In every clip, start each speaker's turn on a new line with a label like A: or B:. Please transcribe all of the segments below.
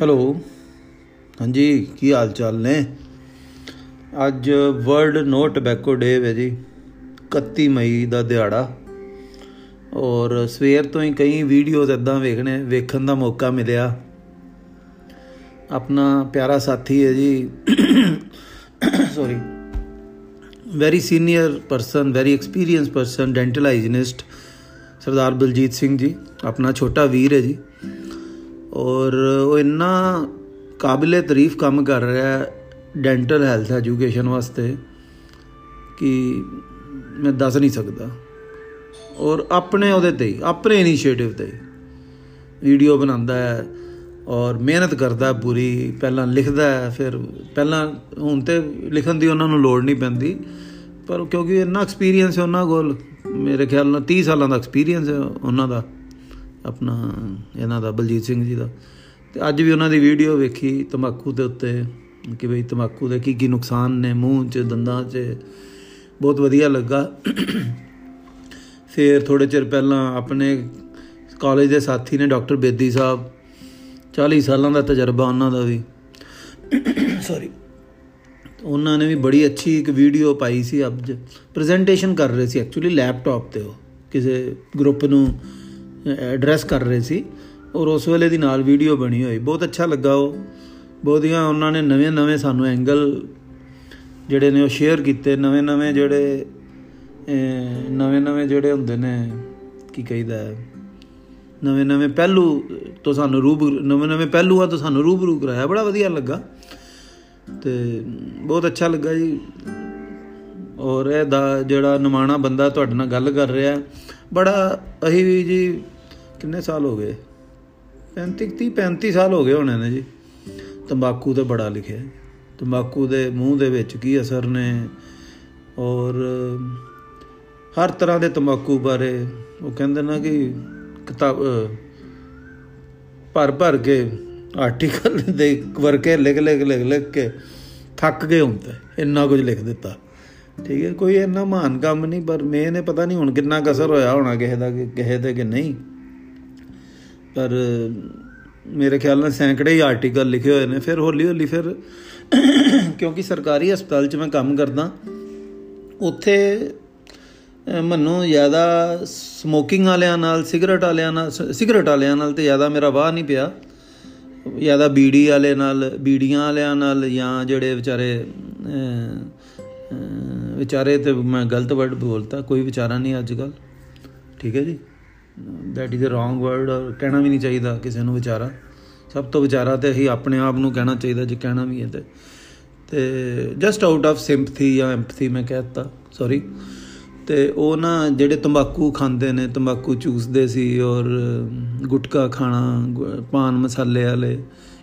A: Hello. ਹਾਂਜੀ, ਕੀ ਹਾਲ ਚਾਲ ਨੇ? ਅੱਜ ਵਰਲਡ ਨੋ ਟਬੈਕੋ ਡੇ ਹੈ ਜੀ 31 ਮਈ ਦਾ ਦਿਹਾੜਾ। ਔਰ ਸਵੇਰ ਤੋਂ ਹੀ ਕਈ ਵੀਡੀਓਜ਼ ਇਦਾਂ ਵੇਖਣੇ, ਵੇਖਣ ਦਾ ਮੌਕਾ ਮਿਲਿਆ। ਆਪਣਾ ਪਿਆਰਾ ਸਾਥੀ ਹੈ ਜੀ sorry very senior person very experience person dental hygienist Sardar Baljit Singh ji, ਆਪਣਾ ਛੋਟਾ ਵੀਰ ਹੈ ਜੀ। ਔਰ ਉਹ ਇੰਨਾ ਕਾਬਿਲੇ ਤਾਰੀਫ ਕੰਮ ਕਰ ਰਿਹਾ ਹੈ ਡੈਂਟਲ ਹੈਲਥ ਐਜੂਕੇਸ਼ਨ ਵਾਸਤੇ, ਕਿ ਮੈਂ ਦੱਸ ਨਹੀਂ ਸਕਦਾ। ਔਰ ਆਪਣੇ ਉਹਦੇ ਤੇ, ਆਪਣੇ ਇਨੀਸ਼ੀਏਟਿਵ ਤੇ ਵੀਡੀਓ ਬਣਾਉਂਦਾ ਹੈ ਔਰ ਮਿਹਨਤ ਕਰਦਾ ਪੂਰੀ, ਪਹਿਲਾਂ ਲਿਖਦਾ ਹੈ, ਫਿਰ ਪਹਿਲਾਂ ਹੁਣ ਤੇ ਲਿਖਣ ਦੀ ਉਹਨਾਂ ਨੂੰ ਲੋੜ ਨਹੀਂ ਪੈਂਦੀ, ਪਰ ਕਿਉਂਕਿ ਇੰਨਾ ਐਕਸਪੀਰੀਅੰਸ ਹੈ ਉਹਨਾਂ ਕੋਲ, ਮੇਰੇ ਖਿਆਲ ਨਾਲ 30 ਸਾਲਾਂ ਦਾ ਐਕਸਪੀਰੀਅੰਸ ਹੈ ਉਹਨਾਂ ਦਾ। ਆਪਣਾ ਇਹਨਾਂ ਦਾ, ਬਲਜੀਤ ਸਿੰਘ ਜੀ ਦਾ। ਤੇ ਅੱਜ ਵੀ ਉਹਨਾਂ ਦੀ ਵੀਡੀਓ ਵੇਖੀ ਤੰਬਾਕੂ ਦੇ ਉੱਤੇ, ਕਿ ਬਈ ਤੰਬਾਕੂ ਦੇ ਕੀ ਕੀ ਨੁਕਸਾਨ ਨੇ, ਮੂੰਹ 'ਚ, ਦੰਦਾਂ 'ਚ। ਬਹੁਤ ਵਧੀਆ ਲੱਗਾ। ਫਿਰ ਥੋੜੇ ਚਿਰ ਪਹਿਲਾਂ ਆਪਣੇ ਕਾਲਜ ਦੇ ਸਾਥੀ ਨੇ ਡਾਕਟਰ ਬੇਦੀ ਸਾਹਿਬ। 40 ਸਾਲਾਂ ਦਾ ਤਜਰਬਾ ਉਹਨਾਂ ਦਾ ਵੀ। ਸੌਰੀ ਉਹਨਾਂ ਨੇ ਵੀ ਬੜੀ ਅੱਛੀ ਇੱਕ ਵੀਡੀਓ ਪਾਈ ਸੀ ਅੱਜ। ਪ੍ਰੈਜੈਂਟੇਸ਼ਨ ਕਰ ਰਹੇ ਸੀ ਐਕਚੁਅਲੀ ਲੈਪਟਾਪ ਤੇ ਉਹ। ਕਿਸੇ ਗਰੁੱਪ ਨੂੰ ਐਡਰੈਸ ਕਰ ਰਹੇ ਸੀ ਔਰ ਉਸ ਵੇਲੇ ਦੀ ਨਾਲ ਵੀਡੀਓ ਬਣੀ ਹੋਈ। ਬਹੁਤ ਅੱਛਾ ਲੱਗਾ ਉਹ। ਬਹੁਤੀਆਂ ਉਹਨਾਂ ਨੇ ਨਵੇਂ ਨਵੇਂ ਸਾਨੂੰ ਐਂਗਲ ਜਿਹੜੇ ਨੇ ਉਹ ਸ਼ੇਅਰ ਕੀਤੇ। ਨਵੇਂ ਨਵੇਂ ਜਿਹੜੇ ਨਵੇਂ ਨਵੇਂ ਜਿਹੜੇ ਹੁੰਦੇ ਨੇ, ਕੀ ਕਹੀਦਾ ਨਵੇਂ ਨਵੇਂ ਪਹਿਲੂ ਤੋਂ ਸਾਨੂੰ ਰੂਬ ਨਵੇਂ ਨਵੇਂ ਪਹਿਲੂਆਂ ਤੋਂ ਸਾਨੂੰ ਰੂਬਰੂ ਕਰਾਇਆ। ਬੜਾ ਵਧੀਆ ਲੱਗਾ। ਤੇ ਬਹੁਤ ਅੱਛਾ ਲੱਗਾ ਜੀ। ਔਰ ਇਹ ਦਾ ਜਿਹੜਾ ਨਿਮਾਣਾ ਬੰਦਾ ਤੁਹਾਡੇ ਨਾਲ ਗੱਲ ਕਰ ਰਿਹਾ ਬੜਾ ਅਹੀ ਵੀ ਜੀ ਕਿੰਨੇ ਸਾਲ ਹੋ ਗਏ? 35 30 35 ਸਾਲ ਹੋ ਗਏ ਹੋਣੇ ਨੇ ਜੀ। ਤੰਬਾਕੂ ਤੇ ਬੜਾ ਲਿਖਿਆ। ਤੰਬਾਕੂ ਦੇ ਮੂੰਹ ਦੇ ਵਿੱਚ ਕੀ ਅਸਰ ਨੇ? ਔਰ ਹਰ ਤਰ੍ਹਾਂ ਦੇ ਤੰਬਾਕੂ ਬਾਰੇ ਉਹ ਕਹਿੰਦੇ ਨਾ ਕਿ ਕਿਤਾਬ ਭਰ ਭਰ ਕੇ ਆਰਟੀਕਲ ਦੇ ਵਰਕੇ ਲਿਖ ਲਿਖ ਲਿਖ ਲਿਖ ਕੇ ਥੱਕ ਗਏ ਹੁੰਦੇ ਇੰਨਾ ਕੁਝ ਲਿਖ ਦਿੱਤਾ। ਠੀਕ ਹੈ, ਕੋਈ ਇੰਨਾ ਮਹਾਨ ਕੰਮ ਨਹੀਂ, ਪਰ ਮੈਨੇ ਪਤਾ ਨਹੀਂ ਹੁਣ ਕਿੰਨਾ ਕਸਰ ਹੋਇਆ ਹੋਣਾ ਕਿਸੇ ਦਾ, ਕਿਸੇ ਤੇ ਕਿ ਨਹੀਂ। ਪਰ ਮੇਰੇ ਖਿਆਲ ਨਾਲ ਸੈਂਕੜੇ ਹੀ ਆਰਟੀਕਲ ਲਿਖੇ ਹੋਏ ਨੇ, ਫਿਰ ਹੌਲੀ ਹੌਲੀ ਫਿਰ ਕਿਉਂਕਿ ਸਰਕਾਰੀ ਹਸਪਤਾਲ 'ਚ ਮੈਂ ਕੰਮ ਕਰਦਾ, ਉੱਥੇ ਮੈਨੂੰ ਜ਼ਿਆਦਾ ਸਮੋਕਿੰਗ ਵਾਲਿਆਂ ਨਾਲ ਸਿਗਰਟ ਵਾਲਿਆਂ ਨਾਲ ਸਿਗਰਟ ਵਾਲਿਆਂ ਨਾਲ ਤੇ ਜ਼ਿਆਦਾ ਮੇਰਾ ਵਾਹ ਨਹੀਂ ਪਿਆ। ਜ਼ਿਆਦਾ ਬੀੜੀ ਵਾਲੇ ਨਾਲ, ਬੀੜੀਆਂ ਵਾਲਿਆਂ ਨਾਲ ਜਾਂ ਜਿਹੜੇ ਵਿਚਾਰੇ ਵਿਚਾਰੇ ਤੇ ਮੈਂ ਗਲਤ ਵਰਡ ਬੋਲਤਾ, ਕੋਈ ਵਿਚਾਰਾ ਨਹੀਂ ਅੱਜ ਕੱਲ ਠੀਕ ਹੈ ਜੀ? That is a wrong word ਔਰ ਕਹਿਣਾ ਵੀ ਨਹੀਂ ਚਾਹੀਦਾ ਕਿਸੇ ਨੂੰ ਵਿਚਾਰਾ। ਸਭ ਤੋਂ ਵਿਚਾਰਾ ਤੇ ਅਸੀਂ ਆਪਣੇ ਆਪ ਨੂੰ ਕਹਿਣਾ ਚਾਹੀਦਾ ਜੇ ਕਹਿਣਾ ਵੀ ਹੈ ਤੇ। ਤੇ ਜਸਟ ਆਊਟ ਆਫ ਸਿੰਪਥੀ ਜਾਂ ਐਮਪਥੀ ਮੈਂ ਕਹਿਤਾ ਸੌਰੀ ਤੇ ਉਹ ਨਾ ਜਿਹੜੇ ਤੰਬਾਕੂ ਖਾਂਦੇ ਨੇ, ਤੰਬਾਕੂ ਚੂਸਦੇ ਸੀ ਔਰ ਗੁਟਕਾ ਖਾਣਾ ਪਾਨ ਮਸਾਲੇ ਵਾਲੇ,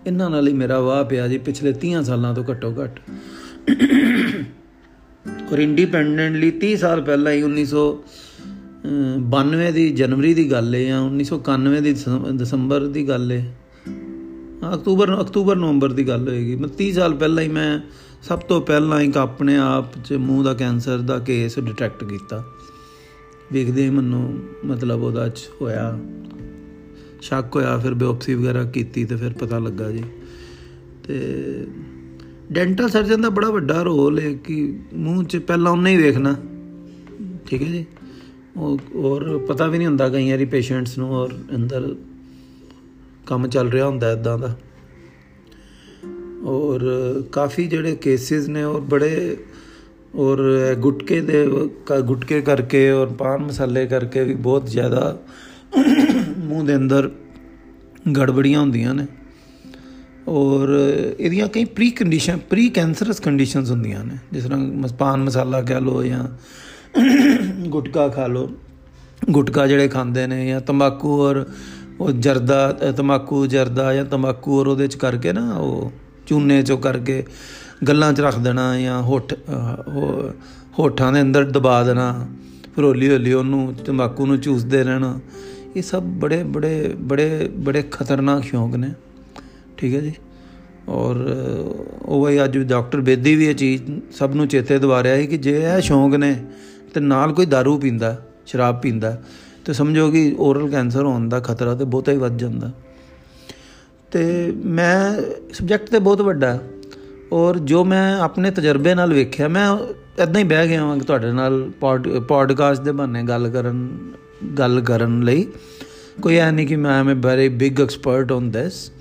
A: ਇਹਨਾਂ ਨਾਲ ਹੀ ਮੇਰਾ ਵਾਹ ਪਿਆ ਜੀ ਪਿਛਲੇ 30 ਸਾਲਾਂ ਤੋਂ ਘੱਟੋ ਘੱਟ। ਔਰ ਇੰਡੀਪੈਂਡੈਂਟਲੀ 30 ਸਾਲ ਪਹਿਲਾਂ ਹੀ 1992 ਦੀ ਜਨਵਰੀ ਦੀ ਗੱਲ ਹੈ ਜਾਂ 1991 ਦੀ ਦਸੰਬਰ ਦੀ ਗੱਲ ਹੈ, ਅਕਤੂਬਰ ਅਕਤੂਬਰ, ਨਵੰਬਰ ਦੀ ਗੱਲ ਹੋਏਗੀ। ਮੈਂ 30 ਸਾਲ ਪਹਿਲਾਂ ਹੀ ਮੈਂ ਸਭ ਤੋਂ ਪਹਿਲਾਂ ਇੱਕ ਆਪਣੇ ਆਪ 'ਚ ਮੂੰਹ ਦਾ ਕੈਂਸਰ ਦਾ ਕੇਸ ਡਿਟੈਕਟ ਕੀਤਾ। ਵੇਖਦੇ ਮੈਨੂੰ ਮਤਲਬ ਉਹਦਾ ਚ ਹੋਇਆ, ਸ਼ੱਕ ਹੋਇਆ, ਫਿਰ ਬਿਓਪਸੀ ਵਗੈਰਾ ਕੀਤੀ ਤੇ ਫਿਰ ਪਤਾ ਲੱਗਾ ਜੀ। ਤੇ ਡੈਂਟਲ ਸਰਜਨ ਦਾ ਬੜਾ ਵੱਡਾ ਰੋਲ ਹੈ ਕਿ ਮੂੰਹ 'ਚ ਪਹਿਲਾਂ ਉਹਨੇ ਹੀ ਵੇਖਣਾ। ਠੀਕ ਹੈ ਜੀ? ਉਹ ਔਰ ਪਤਾ ਵੀ ਨਹੀਂ ਹੁੰਦਾ ਕਈ ਵਾਰੀ ਪੇਸ਼ੈਂਟਸ ਨੂੰ ਔਰ ਅੰਦਰ ਕੰਮ ਚੱਲ ਰਿਹਾ ਹੁੰਦਾ ਇਦਾਂ ਦਾ। ਔਰ ਕਾਫੀ ਜਿਹੜੇ ਕੇਸਿਸ ਨੇ ਔਰ ਬੜੇ ਔਰ ਗੁਟਕੇ ਦੇ ਗੁਟਕੇ ਕਰਕੇ ਔਰ ਪਾਨ ਮਸਾਲੇ ਕਰਕੇ ਵੀ ਬਹੁਤ ਜ਼ਿਆਦਾ ਮੂੰਹ ਦੇ ਅੰਦਰ ਗੜਬੜੀਆਂ ਹੁੰਦੀਆਂ ਨੇ। ਔਰ ਇਹਦੀਆਂ ਕਈ pre condition pre cancerous conditions ਹੁੰਦੀਆਂ ਨੇ। ਜਿਸ ਤਰ੍ਹਾਂ ਪਾਨ ਮਸਾਲਾ ਕਹਿ ਲੋ ਜਾਂ ਗੁਟਕਾ ਖਾ ਲੋ ਗੁਟਕਾ ਜਿਹੜੇ ਖਾਂਦੇ ਨੇ ਜਾਂ ਤੰਬਾਕੂ ਔਰ ਉਹ ਜਰਦਾ ਤੰਬਾਕੂ ਜਰਦਾ ਜਾਂ ਤੰਬਾਕੂ ਔਰ ਉਹਦੇ ਚ ਕਰਕੇ ਨਾ ਉਹ ਚੂਨੇ ਚੋਂ ਕਰਕੇ ਗੱਲਾਂ 'ਚ ਰੱਖ ਦੇਣਾ ਜਾਂ ਹੋਠ ਹੋਠਾਂ ਦੇ ਅੰਦਰ ਦਬਾ ਦੇਣਾ, ਫਿਰ ਹੌਲੀ ਹੌਲੀ ਉਹਨੂੰ ਤੰਬਾਕੂ ਨੂੰ ਚੂਸਦੇ ਰਹਿਣਾ। ਇਹ ਸਭ ਬੜੇ ਬੜੇ ਬੜੇ ਬੜੇ ਖਤਰਨਾਕ ਸ਼ੌਂਕ ਨੇ। ਠੀਕ ਹੈ ਜੀ? ਔਰ ਉਹ ਵਈ ਅੱਜ ਡਾਕਟਰ ਬੇਦੀ ਵੀ ਇਹ ਚੀਜ਼ ਸਭ ਨੂੰ ਚੇਤੇ ਦਿਵਾ ਰਿਹਾ ਹੈ ਕਿ ਜੇ ਇਹ ਸ਼ੌਂਕ ਨੇ ਤੇ ਨਾਲ ਕੋਈ दारू ਪੀਂਦਾ, ਸ਼ਰਾਬ ਪੀਂਦਾ, ਤੇ ਸਮਝੋ ਕਿ ਓਰਲ ਕੈਂਸਰ ਹੋਣ ਦਾ ਖਤਰਾ ਤੇ ਬਹੁਤਾ ਹੀ ਵੱਧ ਜਾਂਦਾ। ਤੇ ਮੈਂ ਸਬਜੈਕਟ ਤੇ ਬਹੁਤ ਵੱਡਾ, ਔਰ ਜੋ ਮੈਂ ਆਪਣੇ ਤਜਰਬੇ ਨਾਲ ਵੇਖਿਆ, ਮੈਂ ਇਦਾਂ ਹੀ ਬਹਿ ਗਿਆ ਹਾਂ ਤੁਹਾਡੇ ਨਾਲ ਪੋਡਕਾਸਟ ਦੇ ਬਹਾਨੇ ਗੱਲ ਕਰਨ ਗੱਲ ਕਰਨ ਲਈ। ਕੋਈ ਐ ਨਹੀਂ ਕਿ ਮੈਂ am very big expert on this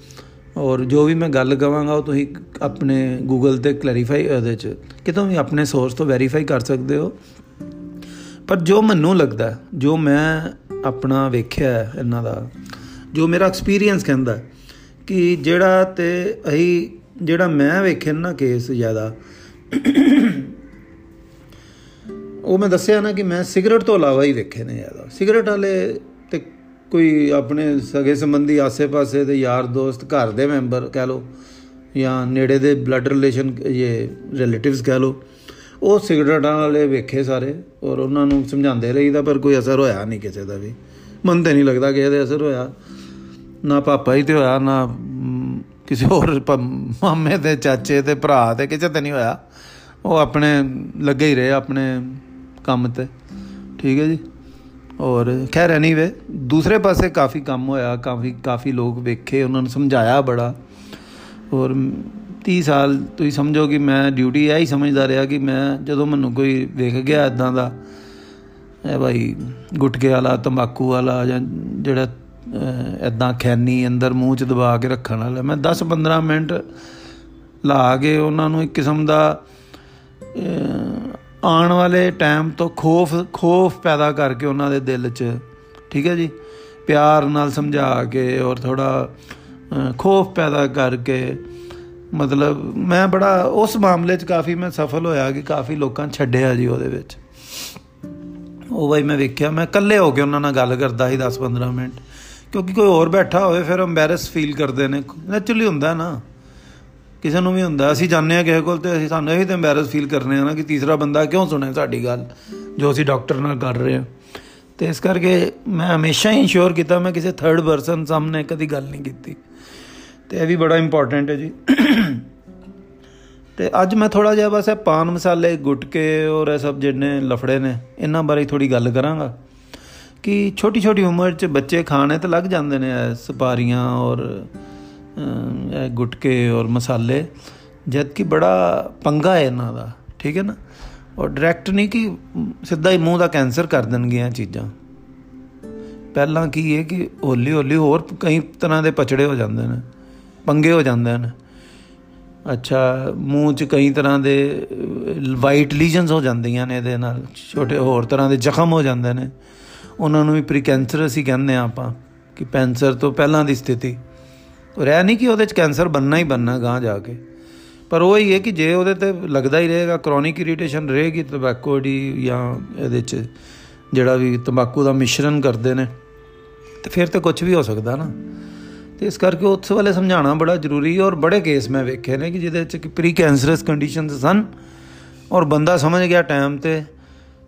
A: ਔਰ ਜੋ ਵੀ ਮੈਂ ਗੱਲ ਕਵਾਂਗਾ, ਉਹ ਤੁਸੀਂ ਆਪਣੇ ਗੂਗਲ ਤੇ ਕਲੈਰੀਫਾਈ ਉਹਦੇ ਚ ਕਿਤੋਂ ਵੀ ਆਪਣੇ ਸੋਰਸ ਤੋਂ ਵੈਰੀਫਾਈ ਕਰ ਸਕਦੇ ਹੋ। ਪਰ ਜੋ ਮੈਨੂੰ ਲੱਗਦਾ, ਜੋ ਮੈਂ ਆਪਣਾ ਵੇਖਿਆ ਇਹਨਾਂ ਦਾ, ਜੋ ਮੇਰਾ ਐਕਸਪੀਰੀਅੰਸ ਕਹਿੰਦਾ ਕਿ ਜਿਹੜਾ ਤੇ ਅਹੀ ਜਿਹੜਾ ਮੈਂ ਵੇਖਿਆ ਨਾ ਕੇਸ ਜ਼ਿਆਦਾ, ਉਹ ਮੈਂ ਦੱਸਿਆ ਨਾ ਕਿ ਮੈਂ ਸਿਗਰਟ ਤੋਂ ਇਲਾਵਾ ਹੀ ਵੇਖੇ ਨੇ ਜ਼ਿਆਦਾ। ਸਿਗਰਟ ਵਾਲੇ ਤੇ ਕੋਈ ਆਪਣੇ ਸਗੇ ਸੰਬੰਧੀ ਆਸੇ-ਪਾਸੇ ਦੇ ਯਾਰ ਦੋਸਤ, ਘਰ ਦੇ ਮੈਂਬਰ ਕਹਿ ਲੋ ਜਾਂ ਨੇੜੇ ਦੇ ਬਲੱਡ ਰਿਲੇਸ਼ਨ ਇਹ ਰਿਲੇਟਿਵਸ ਕਹਿ ਲੋ ਉਹ ਸਿਗਰਟਾਂ ਵਾਲੇ ਵੇਖੇ ਸਾਰੇ ਔਰ ਉਹਨਾਂ ਨੂੰ ਸਮਝਾਉਂਦੇ ਰਹੀਦਾ, ਪਰ ਕੋਈ ਅਸਰ ਹੋਇਆ ਨਹੀਂ ਕਿਸੇ ਦਾ ਵੀ। ਮਨ ਤੇ ਨਹੀਂ ਲੱਗਦਾ ਕਿ ਇਹਦੇ ਅਸਰ ਹੋਇਆ। ਨਾ ਪਾਪਾ ਹੀ ਤੇ ਹੋਇਆ, ਨਾ ਕਿਸੇ ਹੋਰ ਮਾਮੇ ਤੇ, ਚਾਚੇ ਤੇ, ਭਰਾ ਤੇ, ਕਿਸੇ ਤੇ ਨਹੀਂ ਹੋਇਆ। ਉਹ ਆਪਣੇ ਲੱਗੇ ਹੀ ਰਹੇ ਆਪਣੇ ਕੰਮ ਤੇ। ਠੀਕ ਹੈ ਜੀ? ਔਰ ਖੈਰ ਐਨੀਵੇ ਦੂਸਰੇ ਪਾਸੇ ਕਾਫੀ ਕੰਮ ਹੋਇਆ, ਕਾਫੀ ਕਾਫੀ ਲੋਕ ਵੇਖੇ, ਉਹਨਾਂ ਨੂੰ ਸਮਝਾਇਆ ਬੜਾ। ਔਰ 30 ਸਾਲ ਤੁਸੀਂ ਸਮਝੋ ਕਿ ਮੈਂ ਡਿਊਟੀ ਐ ਹੀ ਸਮਝਦਾ ਰਿਹਾ ਕਿ ਮੈਂ ਜਦੋਂ ਮੈਨੂੰ ਕੋਈ ਵੇਖ ਗਿਆ ਇਦਾਂ ਦਾ, ਇਹ ਭਾਈ ਗੁਟਕੇ ਵਾਲਾ, ਤੰਬਾਕੂ ਵਾਲਾ ਜਾਂ ਜਿਹੜਾ ਇਦਾਂ ਖੈਨੀ ਅੰਦਰ ਮੂੰਹ 'ਚ ਦਬਾ ਕੇ ਰੱਖਣ ਵਾਲਾ, ਮੈਂ 10-15 ਮਿੰਟ ਲਾ ਕੇ ਉਹਨਾਂ ਨੂੰ ਇੱਕ ਕਿਸਮ ਦਾ ਆਉਣ ਵਾਲੇ ਟਾਈਮ ਤੋਂ ਖੋਫ ਖੋਫ ਪੈਦਾ ਕਰਕੇ ਉਹਨਾਂ ਦੇ ਦਿਲ 'ਚ, ਠੀਕ ਹੈ ਜੀ? ਪਿਆਰ ਨਾਲ ਸਮਝਾ ਕੇ ਔਰ ਥੋੜਾ ਖੋਫ ਪੈਦਾ ਕਰਕੇ ਮਤਲਬ ਮੈਂ ਬੜਾ, ਉਸ ਮਾਮਲੇ 'ਚ ਕਾਫੀ ਮੈਂ ਸਫਲ ਹੋਇਆ ਕਿ ਕਾਫੀ ਲੋਕਾਂ ਛੱਡਿਆ ਜੀ ਉਹਦੇ ਵਿੱਚ। ਉਹ ਬਈ ਮੈਂ ਵੇਖਿਆ, ਮੈਂ ਇਕੱਲੇ ਹੋ ਕੇ ਉਹਨਾਂ ਨਾਲ ਗੱਲ ਕਰਦਾ ਸੀ 10-15 ਮਿੰਟ। ਕਿਉਂਕਿ ਕੋਈ ਹੋਰ ਬੈਠਾ ਹੋਵੇ, ਫਿਰ ਐਮਬੈਰਸ ਫੀਲ ਕਰਦੇ ਨੇ। ਨੈਚੁਰਲੀ ਹੁੰਦਾ ਨਾ। ਕਿਸੇ ਨੂੰ ਵੀ ਹੁੰਦਾ। ਅਸੀਂ ਜਾਣਦੇ ਆ ਕਿਸੇ ਕੋਲ ਤੇ ਅਸੀਂ ਸਾਨੂੰ ਇਹ ਤੇ ਐਮਬੈਰਸ ਫੀਲ ਕਰਨੇ ਆ ਨਾ ਕਿ ਤੀਸਰਾ ਬੰਦਾ ਕਿਉਂ ਸੁਣੇ ਸਾਡੀ ਗੱਲ, ਜੋ ਅਸੀਂ ਡਾਕਟਰ ਨਾਲ ਕਰ ਰਹੇ ਆ ਤੇ ਇਸ ਕਰਕੇ ਮੈਂ ਹਮੇਸ਼ਾ ਹੀ ਇਨਸ਼ੋਰ ਕੀਤਾ, ਮੈਂ ਕਿਸੇ ਥਰਡ ਪਰਸਨ ਸਾਹਮਣੇ ਕਦੀ ਗੱਲ ਨਹੀਂ ਕੀਤੀ। ਤੇ ਇਹ ਵੀ ਬੜਾ ਇੰਪੋਰਟੈਂਟ ਹੈ ਜੀ। ਤੇ ਅੱਜ ਮੈਂ ਥੋੜਾ ਜਿਹਾ ਬਸ ਇਹ ਪਾਨ ਮਸਾਲੇ ਗੁਟਕੇ ਔਰ ਇਹ ਸਭ ਜਿਹੜੇ ਲਫੜੇ ਨੇ, ਇਹਨਾਂ ਬਾਰੇ ਥੋੜੀ ਗੱਲ ਕਰਾਂਗਾ। ਕਿ ਛੋਟੀ ਛੋਟੀ ਉਮਰ 'ਚ ਬੱਚੇ ਖਾਣੇ ਤੇ ਲੱਗ ਜਾਂਦੇ ਨੇ ਸਪਾਰੀਆਂ ਔਰ ਗੁਟਕੇ ਔਰ ਮਸਾਲੇ ਜਦ ਕਿ ਬੜਾ ਪੰਗਾ ਹੈ ਇਹਨਾਂ ਦਾ, ਠੀਕ ਹੈ ਨਾ? ਔਰ ਡਾਇਰੈਕਟ ਨਹੀਂ ਕਿ ਸਿੱਧਾ ਹੀ ਮੂੰਹ ਦਾ ਕੈਂਸਰ ਕਰ ਦੇਣਗੀਆਂ ਚੀਜ਼ਾਂ। ਪਹਿਲਾਂ ਕੀ ਹੈ ਕਿ ਹੌਲੀ ਹੌਲੀ ਹੋਰ ਕਈ ਤਰ੍ਹਾਂ ਦੇ ਪਚੜੇ ਹੋ ਜਾਂਦੇ ਨੇ, ਪੰਗੇ ਹੋ ਜਾਂਦੇ ਨੇ। ਅੱਛਾ ਮੂੰਹ 'ਚ ਕਈ ਤਰ੍ਹਾਂ ਦੇ ਵਾਈਟ ਲੀਜਨਸ ਹੋ ਜਾਂਦੀਆਂ ਨੇ ਇਹਦੇ ਨਾਲ ਛੋਟੇ ਹੋਰ ਤਰ੍ਹਾਂ ਦੇ ਜ਼ਖਮ ਹੋ ਜਾਂਦੇ ਨੇ। ਉਹਨਾਂ ਨੂੰ ਵੀ ਪ੍ਰੀਕੈਂਸਰ ਅਸੀਂ ਕਹਿੰਦੇ ਆ ਆਪਾਂ ਕਿ ਕੈਂਸਰ ਤੋਂ ਪਹਿਲਾਂ ਦੀ ਸਥਿਤੀ। ਉਹ ਰਹਿ ਨਹੀਂ ਕਿ ਉਹਦੇ 'ਚ ਕੈਂਸਰ ਬੰਨਣਾ ਹੀ ਬੰਨਣਾ ਗਾਂ ਜਾ ਕੇ। ਪਰ ਉਹ ਹੀ ਹੈ ਕਿ ਜੇ ਉਹਦੇ ਤੇ ਲੱਗਦਾ ਹੀ ਰਹੇਗਾ ਕ੍ਰੋਨਿਕ ਇਰੀਟੇਸ਼ਨ ਰਹੇਗੀ ਤੰਬਾਕੂ ਦੀ ਜਾਂ ਇਹਦੇ 'ਚ ਜਿਹੜਾ ਵੀ ਤੰਬਾਕੂ ਦਾ ਮਿਸ਼ਰਣ ਕਰਦੇ ਨੇ ਤੇ ਫਿਰ ਤੇ ਕੁਝ ਵੀ ਹੋ ਸਕਦਾ ਨਾ। ਤੇ ਇਸ ਕਰਕੇ ਉਸ ਵਾਲੇ ਸਮਝਾਉਣਾ ਬੜਾ ਜ਼ਰੂਰੀ ਹੈ ਔਰ ਬੜੇ ਕੇਸ ਮੈਂ ਵੇਖੇ ਨੇ ਕਿ ਜਿਹਦੇ ਵਿੱਚ ਕਿ ਪ੍ਰੀ ਕੈਂਸਰਸ ਕੰਡੀਸ਼ਨਸ ਸਨ ਔਰ ਬੰਦਾ ਸਮਝ ਗਿਆ ਟਾਈਮ ਤੇ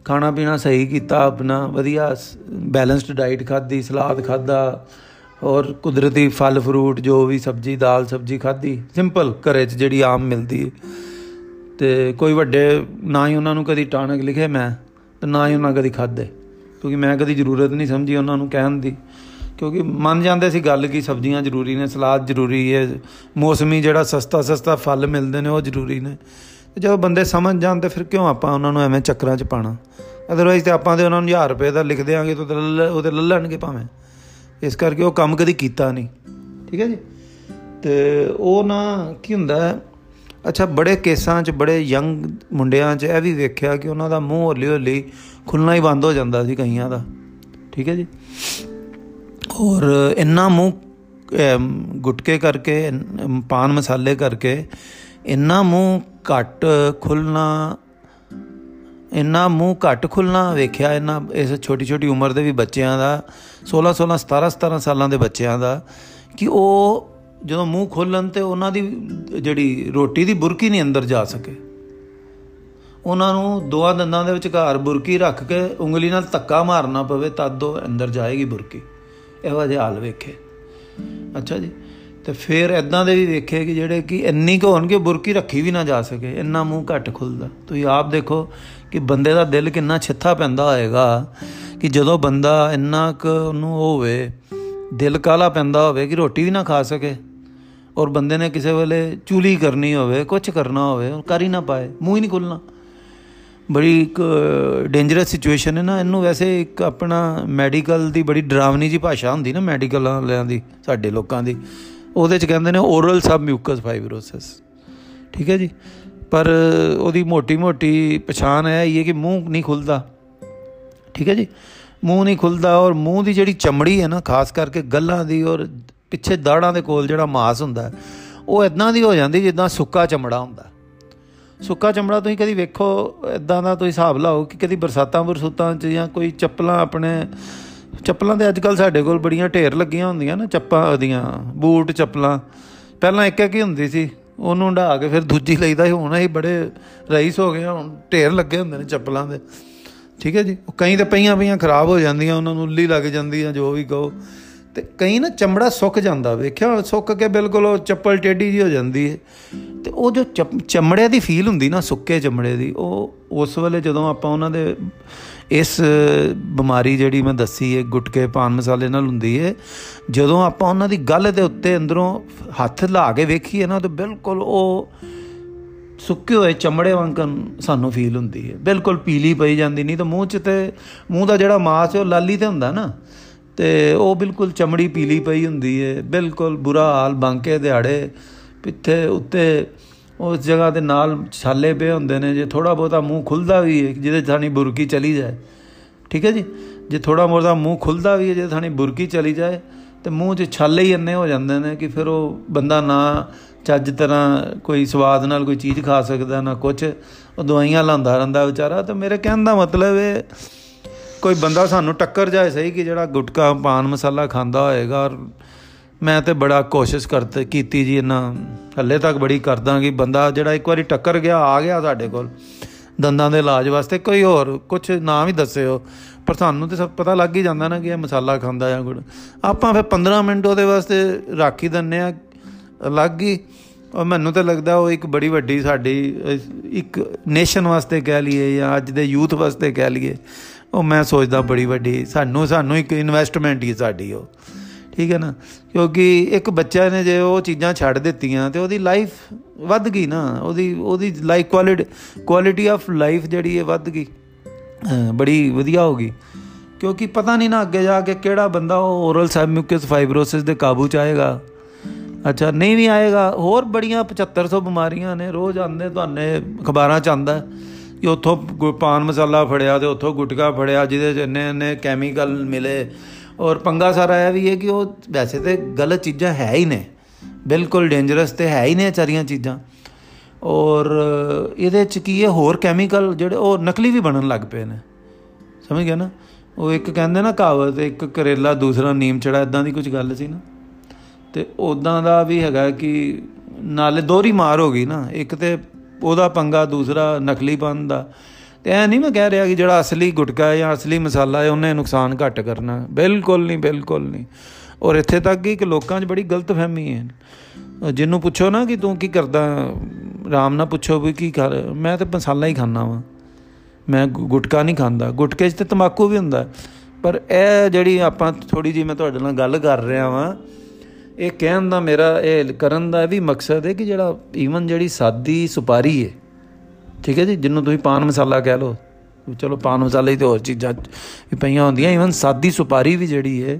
A: ਖਾਣਾ ਪੀਣਾ ਸਹੀ ਕੀਤਾ ਆਪਣਾ, ਵਧੀਆ ਬੈਲੈਂਸਡ ਡਾਈਟ ਖਾਧੀ, ਸਲਾਦ ਖਾਦਾ ਔਰ ਕੁਦਰਤੀ ਫਲ ਫਰੂਟ ਜੋ ਵੀ ਸਬਜੀ, ਦਾਲ, ਸਬਜੀ ਖਾਧੀ ਸਿੰਪਲ ਘਰੇ 'ਚ ਜਿਹੜੀ ਆਮ ਮਿਲਦੀ। ਤੇ ਕੋਈ ਵੱਡੇ ਨਾ ਹੀ ਉਹਨਾਂ ਨੂੰ ਕਦੀ ਟਾਣਕ ਲਿਖੇ ਮੈਂ ਤੇ ਨਾ ਹੀ ਉਹਨਾਂ ਕਦੀ ਖਾਦੇ ਕਿਉਂਕਿ ਮੈਂ ਕਦੀ ਜ਼ਰੂਰਤ ਨਹੀਂ ਸਮਝੀ ਉਹਨਾਂ ਨੂੰ ਕਹਿਣ ਦੀ। ਕਿਉਂਕਿ ਮੰਨ ਜਾਂਦੇ ਸੀ ਗੱਲ ਕੀ ਸਬਜ਼ੀਆਂ ਜ਼ਰੂਰੀ ਨੇ, ਸਲਾਦ ਜ਼ਰੂਰੀ ਹੈ, ਮੌਸਮੀ ਜਿਹੜਾ ਸਸਤਾ ਸਸਤਾ ਫਲ ਮਿਲਦੇ ਨੇ ਉਹ ਜ਼ਰੂਰੀ ਨੇ। ਜਦੋਂ ਬੰਦੇ ਸਮਝ ਜਾਣ ਤੇ ਫਿਰ ਕਿਉਂ ਆਪਾਂ ਉਹਨਾਂ ਨੂੰ ਐਵੇਂ ਚੱਕਰਾਂ 'ਚ ਪਾਣਾ ਅਦਰਵਾਈਜ਼ ਤੇ ਆਪਾਂ ਦੇ ਉਹਨਾਂ ਨੂੰ 1000 ਰੁਪਏ ਦਾ ਲਿਖ ਦੇਾਂਗੇ ਤਾਂ ਉਹਦੇ ਲੱਲਣਗੇ ਭਾਵੇਂ। ਇਸ ਕਰਕੇ ਉਹ ਕੰਮ ਕਦੀ ਕੀਤਾ ਨਹੀਂ। ਠੀਕ ਹੈ ਜੀ? ਤੇ ਉਹ ਨਾ ਕੀ ਹੁੰਦਾ ਅੱਛਾ, ਬੜੇ ਕੇਸਾਂ 'ਚ, ਬੜੇ ਯੰਗ ਮੁੰਡਿਆਂ 'ਚ ਇਹ ਵੀ ਵੇਖਿਆ ਕਿ ਉਹਨਾਂ ਦਾ ਮੂੰਹ ਹੌਲੀ ਹੌਲੀ ਖੁੱਲਣਾ ਹੀ ਬੰਦ ਹੋ ਜਾਂਦਾ ਸੀ ਕਈਆਂ ਦਾ। ਠੀਕ ਹੈ ਜੀ? ਔਰ ਇੰਨਾ ਮੂੰਹ ਗੁਟਕੇ ਕਰਕੇ ਪਾਨ ਮਸਾਲੇ ਕਰਕੇ ਇੰਨਾ ਮੂੰਹ ਘੱਟ ਖੁੱਲਣਾ, ਇੰਨਾ ਮੂੰਹ ਘੱਟ ਖੁੱਲਣਾ ਵੇਖਿਆ ਇਹਨਾਂ ਇਸ ਛੋਟੀ ਛੋਟੀ ਉਮਰ ਦੇ ਵੀ ਬੱਚਿਆਂ ਦਾ 16 16 17 17 ਸਾਲਾਂ ਦੇ ਬੱਚਿਆਂ ਦਾ, ਕਿ ਉਹ ਜਦੋਂ ਮੂੰਹ ਖੋਲਣ ਤੇ ਉਹਨਾਂ ਦੀ ਜਿਹੜੀ ਰੋਟੀ ਦੀ ਬੁਰਕੀ ਨਹੀਂ ਅੰਦਰ ਜਾ ਸਕੇ। ਉਹਨਾਂ ਨੂੰ ਦੋਆਂ ਦੰਦਾਂ ਦੇ ਵਿਚਕਾਰ ਬੁਰਕੀ ਰੱਖ ਕੇ ਉਂਗਲੀ ਨਾਲ ਧੱਕਾ ਮਾਰਨਾ ਪਵੇ, ਤਦ ਉਹ ਅੰਦਰ ਜਾਏਗੀ ਬੁਰਕੀ। ਇਹੋ ਜਿਹਾ ਹਾਲ ਵੇਖੇ। ਅੱਛਾ ਜੀ। ਤੇ ਫਿਰ ਐਦਾਂ ਦੇ ਵੀ ਵੇਖੇ ਕਿ ਜਿਹੜੇ ਕਿ ਇੰਨੀ ਕੁ ਹੋਣਗੇ, ਬੁਰਕੀ ਰੱਖੀ ਵੀ ਨਾ ਜਾ ਸਕੇ, ਇੰਨਾ ਮੂੰਹ ਘੱਟ ਖੁੱਲਦਾ। ਤੁਸੀਂ ਆਪ ਦੇਖੋ ਕਿ ਬੰਦੇ ਦਾ ਦਿਲ ਕਿੰਨਾ ਛਿੱਥਾ ਪੈਂਦਾ ਹੋਏਗਾ ਕਿ ਜਦੋਂ ਬੰਦਾ ਇੰਨਾ ਕੁ ਉਹਨੂੰ ਹੋਵੇ, ਦਿਲ ਕਾਲਾ ਪੈਂਦਾ ਹੋਵੇ ਕਿ ਰੋਟੀ ਵੀ ਨਾ ਖਾ ਸਕੇ ਔਰ ਬੰਦੇ ਨੇ ਕਿਸੇ ਵੇਲੇ ਚੂਲੀ ਕਰਨੀ ਹੋਵੇ ਕੁਝ ਕਰਨਾ ਹੋਵੇ, ਉਹ ਕਰ ਹੀ ਨਾ ਪਾਏ, ਮੂੰਹ ਹੀ ਨਹੀਂ ਖੁੱਲਣਾ। ਬੜੀ ਇੱਕ ਡੇਂਜਰਸ ਸਿਚੁਏਸ਼ਨ ਹੈ ਨਾ। ਇਹਨੂੰ ਵੈਸੇ ਇੱਕ ਆਪਣਾ ਮੈਡੀਕਲ ਦੀ ਬੜੀ ਡਰਾਵਨੀ ਜੀ ਭਾਸ਼ਾ ਹੁੰਦੀ ਨਾ ਮੈਡੀਕਲ ਵਾਲਿਆਂ ਦੀ, ਸਾਡੇ ਲੋਕਾਂ ਦੀ। ਉਹਦੇ ਚ ਕਹਿੰਦੇ ਨੇ ਓਰਲ ਸਬ ਮਿਊਕਸ ਫਾਈਬਰੋਸਿਸ ਠੀਕ ਹੈ ਜੀ? ਪਰ ਉਹਦੀ ਮੋਟੀ-ਮੋਟੀ ਪਛਾਣ ਹੈ ਇਹ ਕਿ ਮੂੰਹ ਨਹੀਂ ਖੁੱਲਦਾ। ਠੀਕ ਹੈ ਜੀ? ਮੂੰਹ ਨਹੀਂ ਖੁੱਲਦਾ ਔਰ ਮੂੰਹ ਦੀ ਜਿਹੜੀ ਚਮੜੀ ਹੈ ਨਾ, ਖਾਸ ਕਰਕੇ ਗੱਲਾਂ ਦੀ ਔਰ ਪਿੱਛੇ ਦਾੜਾਂ ਦੇ ਕੋਲ ਜਿਹੜਾ ਮਾਸ ਹੁੰਦਾ, ਉਹ ਇਦਾਂ ਦੀ ਹੋ ਜਾਂਦੀ ਜਿੱਦਾਂ ਸੁੱਕਾ ਚਮੜਾ ਹੁੰਦਾ। ਸੁੱਕਾ ਚਮੜਾ ਤੁਸੀਂ ਕਦੀ ਵੇਖੋ ਇਦਾਂ ਦਾ ਤੁਸੀਂ ਹਿਸਾਬ ਲਾਓ ਕਿ ਕਦੀ ਬਰਸਾਤਾਂ ਬਰਸੂਤਾਂ 'ਚ ਜਾਂ ਕੋਈ ਚੱਪਲਾਂ ਆਪਣੇ, ਚੱਪਲਾਂ ਦੇ ਅੱਜ ਕੱਲ ਸਾਡੇ ਕੋਲ ਬੜੀਆਂ ਢੇਰ ਲੱਗੀਆਂ ਹੁੰਦੀਆਂ ਨਾ, ਚੱਪਾਂ ਉਹਦੀਆਂ, ਬੂਟ, ਚੱਪਲਾਂ। ਪਹਿਲਾਂ ਇੱਕ ਇੱਕ ਹੀ ਹੁੰਦੀ ਸੀ, ਉਹਨੂੰ ਢਾ ਕੇ ਫਿਰ ਦੂਜੀ ਲਈਦਾ ਹੁਣ ਅਸੀਂ ਬੜੇ ਰਈਸ ਹੋ ਗਏ ਹੁਣ ਢੇਰ ਲੱਗੇ ਹੁੰਦੇ ਨੇ ਚੱਪਲਾਂ ਦੇ। ਠੀਕ ਹੈ ਜੀ? ਉਹ ਕਈ ਤੇ ਪਈਆਂ ਪਈਆਂ ਖਰਾਬ ਹੋ ਜਾਂਦੀਆਂ, ਉਹਨਾਂ ਨੂੰ ਉੱਲੀ ਲੱਗ ਜਾਂਦੀ ਆ, ਜੋ ਵੀ ਕਹੋ। ਤੇ ਕਈ ਨਾ ਚਮੜਾ ਸੁੱਕ ਜਾਂਦਾ, ਵੇਖਿਆ ਸੁੱਕ ਕੇ ਬਿਲਕੁਲ ਉਹ ਚੱਪਲ ਟੇਢੀ ਜੀ ਹੋ ਜਾਂਦੀ ਹੈ ਤੇ ਉਹ ਜੋ ਚਮੜੇ ਦੀ ਫੀਲ ਹੁੰਦੀ ਨਾ, ਸੁੱਕੇ ਚਮੜੇ ਦੀ, ਉਹ ਉਸ ਵੇਲੇ ਜਦੋਂ ਆਪਾਂ ਉਹਨਾਂ ਦੇ ਇਸ ਬਿਮਾਰੀ ਜਿਹੜੀ ਮੈਂ ਦੱਸੀ ਹੈ ਗੁਟਕੇ, ਪਾਨ ਮਸਾਲੇ ਨਾਲ ਹੁੰਦੀ ਹੈ ਜਦੋਂ ਆਪਾਂ ਉਹਨਾਂ ਦੀ ਗੱਲ ਦੇ ਉੱਤੇ ਅੰਦਰੋਂ ਹੱਥ ਲਾ ਕੇ ਵੇਖੀਏ ਨਾ, ਤਾਂ ਬਿਲਕੁਲ ਉਹ ਸੁੱਕੇ ਹੋਏ ਚਮੜੇ ਵਾਂਗਨ ਸਾਨੂੰ ਫੀਲ ਹੁੰਦੀ ਹੈ ਬਿਲਕੁਲ ਪੀਲੀ ਪਈ ਜਾਂਦੀ, ਨਹੀਂ ਤਾਂ ਮੂੰਹ 'ਚ ਤੇ, ਮੂੰਹ ਦਾ ਜਿਹੜਾ ਮਾਸ ਹੈ ਉਹ ਲਾਲੀ ਤੇ ਹੁੰਦਾ ਨਾ। ਤੇ ਉਹ ਬਿਲਕੁਲ ਚਮੜੀ ਪੀਲੀ ਪਈ ਹੁੰਦੀ ਹੈ ਬਿਲਕੁਲ ਬੁਰਾ ਹਾਲ ਬਾਂਕੇ ਦਿਹਾੜੇ, ਪਿੱਥੇ ਉੱਤੇ ਉਸ ਜਗ੍ਹਾ ਦੇ ਨਾਲ ਛਾਲੇ ਪਏ ਹੁੰਦੇ ਨੇ, ਜੇ ਥੋੜਾ ਬਹੁਤਾ ਮੂੰਹ ਖੁੱਲਦਾ ਵੀ ਹੈ ਜਿਹਦੇ ਥਾਣੀ ਬੁਰਕੀ ਚਲੀ ਜਾਏ। ਠੀਕ ਹੈ ਜੀ? ਜੇ ਥੋੜਾ ਮੋਰਦਾ ਮੂੰਹ ਖੁੱਲਦਾ ਵੀ ਹੈ ਜੇ ਥਾਣੀ ਬੁਰਕੀ ਚਲੀ ਜਾਏ, ਤੇ ਮੂੰਹ 'ਚ ਛਾਲੇ ਹੀ ਇੰਨੇ ਹੋ ਜਾਂਦੇ ਨੇ ਕਿ ਫਿਰ ਉਹ ਬੰਦਾ ਨਾ ਚੱਜ ਤਰ੍ਹਾਂ ਕੋਈ ਸਵਾਦ ਨਾਲ ਕੋਈ ਚੀਜ਼ ਖਾ ਸਕਦਾ, ਨਾ ਕੁਝ ਉਹ ਦਵਾਈਆਂ ਲਾਉਂਦਾ ਰਹਿੰਦਾ ਵਿਚਾਰਾ, ਤੇ ਮੇਰੇ ਕਹਿਣ ਦਾ ਮਤਲਬ ਹੈ ਕੋਈ ਬੰਦਾ ਸਾਨੂੰ ਟੱਕਰ ਜਾਏ ਸਹੀ ਕਿ ਜਿਹੜਾ ਗੁਟਕਾ, ਪਾਨ ਮਸਾਲਾ ਖਾਂਦਾ ਹੋਏਗਾ ਔਰ ਮੈਂ ਤੇ ਬੜਾ ਕੋਸ਼ਿਸ਼ ਕਰਤੇ, ਕੀਤੀ ਜੀ ਇਹਨਾਂ, ਹੱਲੇ ਤੱਕ ਬੜੀ ਕਰਦਾ ਕਿ ਬੰਦਾ ਜਿਹੜਾ ਇੱਕ ਵਾਰੀ ਟੱਕਰ ਗਿਆ, ਆ ਗਿਆ ਸਾਡੇ ਕੋਲ, ਦੰਦਾਂ ਦੇ ਇਲਾਜ ਵਾਸਤੇ, ਕੋਈ ਹੋਰ ਕੁਝ ਨਾਮ ਹੀ ਦੱਸਿਓ, ਪਰ ਸਾਨੂੰ ਤੇ ਸਭ ਪਤਾ ਲੱਗ ਹੀ ਜਾਂਦਾ ਨਾ ਕਿ ਇਹ ਮਸਾਲਾ ਖਾਂਦਾ ਜਾਂ ਗੁੜ। ਆਪਾਂ ਫਿਰ 15 ਮਿੰਟ ਉਹਦੇ ਵਾਸਤੇ ਰੱਖ ਹੀ ਦਿੰਨੇ ਆ ਲੱਗ ਹੀ, ਔਰ ਮੈਨੂੰ ਤਾਂ ਲੱਗਦਾ ਉਹ ਇੱਕ ਬੜੀ ਵੱਡੀ ਸਾਡੀ ਇੱਕ ਨੇਸ਼ਨ ਵਾਸਤੇ ਕਹਿ ਲਈਏ ਜਾਂ ਅੱਜ ਦੇ ਯੂਥ ਵਾਸਤੇ ਕਹਿ ਲਈਏ ਉਹ ਮੈਂ ਸੋਚਦਾ ਬੜੀ ਵੱਡੀ, ਸਾਨੂੰ ਸਾਨੂੰ ਇੱਕ ਇਨਵੈਸਟਮੈਂਟ ਹੀ ਸਾਡੀ ਉਹ। ਠੀਕ ਹੈ ਨਾ? ਕਿਉਂਕਿ ਇੱਕ ਬੱਚਾ ਨੇ ਜੇ ਉਹ ਚੀਜ਼ਾਂ ਛੱਡ ਦਿੱਤੀਆਂ ਤੇ ਉਹਦੀ ਲਾਈਫ ਵੱਧ ਗਈ ਨਾ। ਉਹਦੀ ਉਹਦੀ life quality quality of life ਜਿਹੜੀ ਹੈ ਵੱਧ ਗਈ। ਬੜੀ ਵਧੀਆ ਹੋ ਗਈ। ਕਿਉਂਕਿ ਪਤਾ ਨਹੀਂ ਨਾ ਅੱਗੇ ਜਾ ਕੇ ਕਿਹੜਾ ਬੰਦਾ ਉਹ ਓਰਲ ਸੈਬਮਿਊਕਸ ਫਾਈਬਰੋਸਿਸ ਦੇ ਕਾਬੂ ਚ ਆਏਗਾ। ਅੱਛਾ, ਨਹੀਂ ਵੀ ਆਏਗਾ। ਹੋਰ ਬੜੀਆਂ 7500 ਬਿਮਾਰੀਆਂ ਨੇ। ਰੋਜ਼ ਆਉਂਦੇ, ਤੁਹਾਨੂੰ ਅਖਬਾਰਾਂ ਚ ਆਉਂਦਾ। ਕਿ ਉੱਥੋਂ ਪਾਨ ਮਸਾਲਾ ਫੜਿਆ ਤੇ ਉੱਥੋਂ ਗੁਟਕਾ ਫੜਿਆ, ਜਿਹਦੇ ਚ ਇੰਨੇ ਇੰਨੇ ਕੈਮੀਕਲ ਮਿਲੇ। ਔਰ ਪੰਗਾ ਸਾਰਾ ਇਹ ਵੀ ਹੈ ਕਿ ਉਹ ਵੈਸੇ ਤੇ ਗਲਤ ਚੀਜ਼ਾਂ ਹੈ ਹੀ ਨੇ। ਬਿਲਕੁਲ ਡੇਂਜਰਸ ਤੇ ਹੈ ਹੀ ਨੇ ਚਾਰੀਆਂ ਚੀਜ਼ਾਂ। ਔਰ ਇਹਦੇ ਚ ਕੀ ਹੈ, ਹੋਰ ਕੈਮੀਕਲ ਜਿਹੜੇ ਉਹ ਨਕਲੀ ਵੀ ਬਣਨ ਲੱਗ ਪਏ ਨੇ। ਸਮਝ ਗਿਆ ਨਾ? ਉਹ ਇੱਕ ਕਹਿੰਦੇ ਨਾ ਕਹਾਵਤ ਇੱਕ ਕਰੇਲਾ, ਦੂਸਰਾ ਨੀਮ ਚੜਾ ਇਦਾਂ ਦੀ ਕੁਝ ਗੱਲ ਸੀ ਨਾ। ਤੇ ਉਦਾਂ ਦਾ ਵੀ ਹੈਗਾ ਕਿ ਨਾਲੇ ਦੋਹਰੀ ਮਾਰ ਹੋ ਗਈ ਨਾ। ਇੱਕ ਤੇ ਉਹਦਾ ਪੰਗਾ ਦੂਸਰਾ ਨਕਲੀ ਪਨ ਦਾ। ਤੇ ਐ ਨਹੀਂ ਮੈਂ ਕਹਿ ਰਿਹਾ ਕਿ ਜਿਹੜਾ ਅਸਲੀ ਗੁਟਕਾ ਹੈ ਜਾਂ ਅਸਲੀ ਮਸਾਲਾ ਹੈ, ਉਹਨੇ ਨੁਕਸਾਨ ਘੱਟ ਕਰਨਾ। ਬਿਲਕੁਲ ਨਹੀਂ ਬਿਲਕੁਲ ਨਹੀਂ। ਔਰ ਇੱਥੇ ਤੱਕ ਕਿ ਲੋਕਾਂ 'ਚ ਬੜੀ ਗਲਤ ਫਹਿਮੀ ਹੈ। ਜਿੰਨੂੰ ਪੁੱਛੋ ਨਾ ਕਿ ਤੂੰ ਕੀ ਕਰਦਾ ਰਾਮ ਨਾਲ ਪੁੱਛੋ ਵੀ ਕੀ ਕਰ। ਮੈਂ ਤਾਂ ਮਸਾਲਾ ਹੀ ਖਾਣਾ ਵਾਂ। ਮੈਂ ਗੁਟਕਾ ਨਹੀਂ ਖਾਂਦਾ। ਗੁਟਕੇ 'ਚ ਤੇ ਤਮਾਕੂ ਵੀ ਹੁੰਦਾ। ਪਰ ਇਹ ਜਿਹੜੀ ਆਪਾਂ ਥੋੜੀ ਜੀ ਮੈਂ ਤੁਹਾਡੇ ਨਾਲ ਗੱਲ ਕਰ ਰਿਹਾ ਵਾਂ ਇਹ ਕਹਿਣ ਦਾ ਮੇਰਾ ਇਹ ਕਰਨ ਦਾ ਵੀ ਮਕਸਦ ਹੈ ਕਿ ਜਿਹੜਾ ਈਵਨ ਜਿਹੜੀ ਸਾਦੀ ਸੁਪਾਰੀ ਹੈ, ਠੀਕ ਹੈ ਜੀ ਜਿੰਨੂੰ ਤੁਸੀਂ ਪਾਨ ਮਸਾਲਾ ਕਹਿ ਲਓ, ਚਲੋ ਪਾਨ ਮਸਾਲੇ ਤੇ ਹੋਰ ਚੀਜ਼ਾਂ ਵੀ ਪਈਆਂ ਹੁੰਦੀਆਂ ਈਵਨ ਸਾਦੀ ਸੁਪਾਰੀ ਵੀ ਜਿਹੜੀ ਹੈ,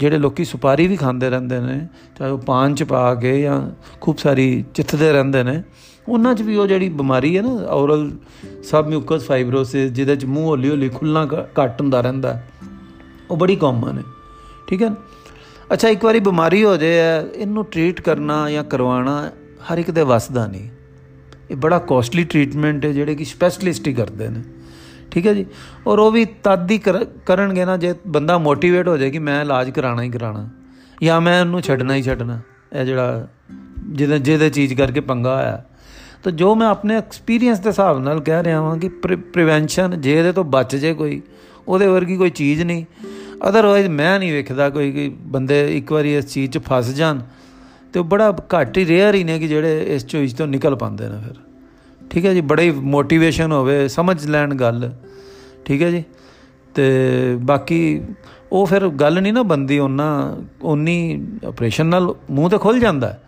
A: ਜਿਹੜੇ ਲੋਕੀ ਸੁਪਾਰੀ ਵੀ ਖਾਂਦੇ ਰਹਿੰਦੇ ਨੇ, ਚਾਹੇ ਉਹ ਪਾਨ ਚ ਪਾ ਕੇ ਜਾਂ ਖੂਬ ਸਾਰੀ ਚਿੱਥਦੇ ਰਹਿੰਦੇ ਨੇ, ਉਹਨਾਂ 'ਚ ਵੀ ਉਹ ਜਿਹੜੀ ਬਿਮਾਰੀ ਹੈ ਨਾ ਔਰਲ ਸਬ ਮਿਊਕਸ ਫਾਈਬਰੋਸਿਸ ਜਿਹਦੇ 'ਚ ਮੂੰਹ ਹੌਲੀ ਹੌਲੀ ਖੁੱਲਣਾ ਘੱਟ ਹੁੰਦਾ ਰਹਿੰਦਾ, ਉਹ ਬੜੀ ਕਾਮਨ ਹੈ, ਠੀਕ ਹੈ। ਅੱਛਾ, ਇੱਕ ਵਾਰੀ ਬਿਮਾਰੀ ਹੋ ਜਾਏ ਇਹਨੂੰ ਟ੍ਰੀਟ ਕਰਨਾ ਜਾਂ ਕਰਵਾਉਣਾ, ਹਰ ਇੱਕ ਦੇ ਵੱਸ ਦਾ ਨਹੀਂ। ਇਹ ਬੜਾ ਕੋਸਟਲੀ ਟ੍ਰੀਟਮੈਂਟ ਹੈ, ਜਿਹੜੇ ਕਿ ਸਪੈਸ਼ਲਿਸਟ ਹੀ ਕਰਦੇ ਨੇ। ਠੀਕ ਹੈ ਜੀ? ਔਰ ਉਹ ਵੀ ਤਦ ਹੀ ਕਰਨਗੇ ਨਾ, ਜੇ ਬੰਦਾ ਮੋਟੀਵੇਟ ਹੋ ਜਾਏ ਕਿ ਮੈਂ ਇਲਾਜ ਕਰਾਣਾ ਹੀ ਕਰਾਣਾ ਜਾਂ ਮੈਂ ਉਹਨੂੰ ਛੱਡਣਾ ਹੀ ਛੱਡਣਾ, ਇਹ ਜਿਹੜਾ ਜਿਹਦੇ ਜਿਹਦੇ ਚੀਜ਼ ਕਰਕੇ ਪੰਗਾ ਆਇਆ ਤਾਂ ਜੋ ਮੈਂ ਆਪਣੇ ਐਕਸਪੀਰੀਅੰਸ ਦੇ ਹਿਸਾਬ ਨਾਲ ਕਹਿ ਰਿਹਾ ਹਾਂ ਕਿ ਪ੍ਰੀਵੈਂਸ਼ਨ ਜੇ ਇਹਦੇ ਤੋਂ ਬਚ ਜੇ ਕੋਈ, ਉਹਦੇ ਵਰਗੀ ਕੋਈ ਚੀਜ਼ ਨਹੀਂ। ਅਦਰਵਾਈਜ਼ ਮੈਂ ਨਹੀਂ ਵੇਖਦਾ ਕੋਈ ਕਿ ਬੰਦੇ ਇੱਕ ਵਾਰੀ ਇਸ ਚੀਜ਼ 'ਚ ਫਸ ਜਾਣ ਤੇ ਬੜਾ ਘੱਟ ਹੀ ਰੇਅਰ ਹੀ ਨੇ ਕਿ ਜਿਹੜੇ ਇਸ ਚੋਈਜ਼ ਤੋਂ ਨਿਕਲ ਪਾਉਂਦੇ ਨੇ ਫਿਰ। ਠੀਕ ਹੈ ਜੀ, ਬੜੀ ਮੋਟੀਵੇਸ਼ਨ ਹੋਵੇ, ਸਮਝ ਲੈਣ ਗੱਲ। ਠੀਕ ਹੈ ਜੀ, ਤੇ ਬਾਕੀ ਉਹ ਫਿਰ ਗੱਲ ਨਹੀਂ ਨਾ ਬੰਦੀ ਉਹਨਾਂ ਉਨੀ ਆਪਰੇਸ਼ਨ ਨਾਲ ਮੂੰਹ ਤੇ ਖੁੱਲ ਜਾਂਦਾ।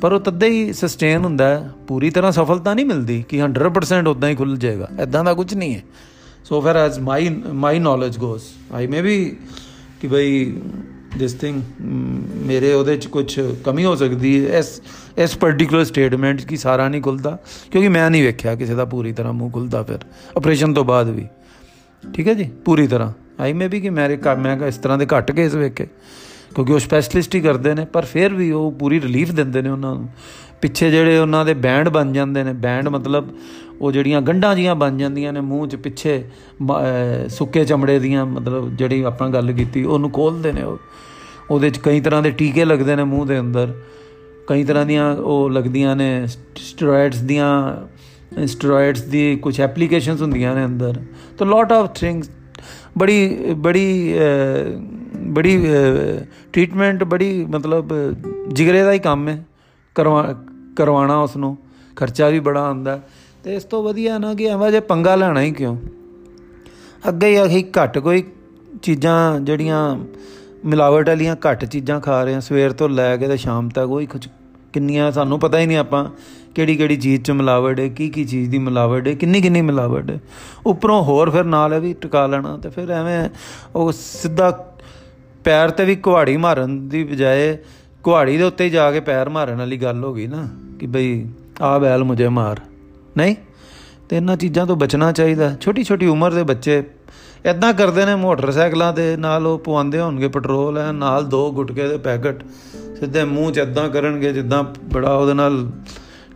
A: ਪਰ ਉਹ ਤੱਦੇ ਹੀ ਸਸਟੇਨ ਹੁੰਦਾ ਹੈ। ਪੂਰੀ ਤਰ੍ਹਾਂ ਸਫਲਤਾ ਨਹੀਂ ਮਿਲਦੀ ਕਿ 100% ਉਦਾਂ ਹੀ ਖੁੱਲ ਜਾਏਗਾ। ਐਦਾਂ ਦਾ ਕੁਝ ਨਹੀਂ ਹੈ। So far as my my knowledge goes I may be ਕਿ ਬਈ ਦਿਸ ਥਿੰਗ ਮੇਰੇ ਉਹਦੇ ਚ ਕੁਝ ਕਮੀ ਹੋ ਸਕਦੀ ਹੈ ਇਸ ਇਸ ਪਾਰਟਿਕੂਲਰ ਸਟੇਟਮੈਂਟ ਕੀ ਸਾਰਾ ਨਹੀਂ ਖੁੱਲਦਾ ਕਿਉਂਕਿ ਮੈਂ ਨਹੀਂ ਵੇਖਿਆ ਕਿਸੇ ਦਾ ਪੂਰੀ ਤਰ੍ਹਾਂ ਮੂੰਹ ਖੁੱਲਦਾ ਫਿਰ ਆਪਰੇਸ਼ਨ ਤੋਂ ਬਾਅਦ ਵੀ ਠੀਕ ਹੈ ਜੀ ਪੂਰੀ ਤਰ੍ਹਾਂ ਆਈ ਮੇ ਵੀ ਕਿ ਮੇਰੇ ਮੈਂ ਇਸ ਤਰ੍ਹਾਂ ਦੇ ਘੱਟ ਕੇਸ ਵੇਖੇ ਕਿਉਂਕਿ ਉਹ ਸਪੈਸ਼ਲਿਸਟ ਹੀ ਕਰਦੇ ਨੇ ਪਰ ਫਿਰ ਵੀ ਉਹ ਪੂਰੀ ਰਿਲੀਫ ਦਿੰਦੇ ਨੇ ਉਹਨਾਂ ਨੂੰ ਪਿੱਛੇ ਜਿਹੜੇ ਉਹਨਾਂ ਦੇ ਬੈਂਡ ਬਣ ਜਾਂਦੇ ਨੇ ਬੈਂਡ ਮਤਲਬ ਉਹ ਜਿਹੜੀਆਂ ਗੰਢਾਂ ਜੀਆਂ ਬਣ ਜਾਂਦੀਆਂ ਨੇ ਮੂੰਹ 'ਚ ਪਿੱਛੇ ਸੁੱਕੇ ਚਮੜੇ ਦੀਆਂ, ਮਤਲਬ ਜਿਹੜੀ ਆਪਾਂ ਗੱਲ ਕੀਤੀ, ਉਹਨੂੰ ਖੋਲਦੇ ਨੇ ਉਹ। ਉਹਦੇ 'ਚ ਕਈ ਤਰ੍ਹਾਂ ਦੇ ਟੀਕੇ ਲੱਗਦੇ ਨੇ ਮੂੰਹ ਦੇ ਅੰਦਰ। ਕਈ ਤਰ੍ਹਾਂ ਦੀਆਂ ਉਹ ਲੱਗਦੀਆਂ ਨੇ ਸਟੀਰੋਇਡਸ ਦੀਆਂ, ਸਟੀਰੋਇਡਸ ਦੀ ਕੁਝ ਐਪਲੀਕੇਸ਼ਨਸ ਹੁੰਦੀਆਂ ਨੇ ਅੰਦਰ। ਤਾਂ ਲੋਟ ਆਫ ਥਿੰਗਸ ਬੜੀ ਬੜੀ ਬੜੀ ਟ੍ਰੀਟਮੈਂਟ ਬੜੀ, ਮਤਲਬ ਜਿਗਰੇ ਦਾ ਹੀ ਕੰਮ ਹੈ। ਕਰਵਾ ਕਰਵਾਣਾ ਉਸ ਨੂੰ ਖਰਚਾ ਵੀ ਬੜਾ ਆਉਂਦਾ। ਤੇ ਇਸ ਤੋਂ ਵਧੀਆ ਨਾ ਕਿ ਐਵੇਂ ਜੇ ਪੰਗਾ ਲੈਣਾ ਹੀ ਕਿਉਂ? ਅੱਗੇ ਹੀ ਅਸੀਂ ਘੱਟ ਕੋਈ ਚੀਜ਼ਾਂ ਜਿਹੜੀਆਂ ਮਿਲਾਵਟ ਵਾਲੀਆਂ ਘੱਟ ਚੀਜ਼ਾਂ ਖਾ ਰਹੇ ਹਾਂ ਸਵੇਰ ਤੋਂ ਲੈ ਕੇ ਤੇ ਸ਼ਾਮ ਤੱਕ ਕੋਈ ਕੁਝ ਕਿੰਨੀਆਂ ਸਾਨੂੰ ਪਤਾ ਹੀ ਨਹੀਂ ਆਪਾਂ ਕਿਹੜੀ ਕਿਹੜੀ ਚੀਜ਼ 'ਚ ਮਿਲਾਵਟ ਹੈ, ਕੀ ਕੀ ਚੀਜ਼ ਦੀ ਮਿਲਾਵਟ ਹੈ, ਕਿੰਨੀ ਕਿੰਨੀ ਮਿਲਾਵਟ ਹੈ। ਉੱਪਰੋਂ ਹੋਰ ਫਿਰ ਨਾਲ ਇਹ ਵੀ ਟਿਕਾ ਲੈਣਾ ਤੇ ਫਿਰ ਐਵੇਂ ਉਹ ਸਿੱਧਾ ਪੈਰ ਤੇ ਵੀ ਕੁਹਾੜੀ ਮਾਰਨ ਦੀ ਬਜਾਏ ਕੁਹਾੜੀ ਦੇ ਉੱਤੇ ਜਾ ਕੇ ਪੈਰ ਮਾਰਨ ਵਾਲੀ ਗੱਲ ਹੋ ਗਈ ਨਾ, ਕਿ ਬਈ ਆ ਬੈਲ ਮੁਝੇ ਮਾਰ। ਨਹੀਂ? ਤੇ ਇਹਨਾਂ ਚੀਜ਼ਾਂ ਤੋਂ ਬਚਣਾ ਚਾਹੀਦਾ। ਛੋਟੀ ਛੋਟੀ ਉਮਰ ਦੇ ਬੱਚੇ ਇਦਾਂ ਕਰਦੇ ਨੇ, ਮੋਟਰਸਾਈਕਲਾਂ ਦੇ ਨਾਲ ਉਹ ਪਵਾਉਂਦੇ ਹੋਣਗੇ ਪੈਟਰੋਲ ਹੈ ਨਾਲ ਦੋ ਗੁਟਕੇ ਦੇ ਪੈਕਟ। ਸਿੱਧੇ ਮੂੰਹ 'ਚ ਇਦਾਂ ਕਰਨਗੇ, ਜਿੱਦਾਂ ਬੜਾ ਉਹਦੇ ਨਾਲ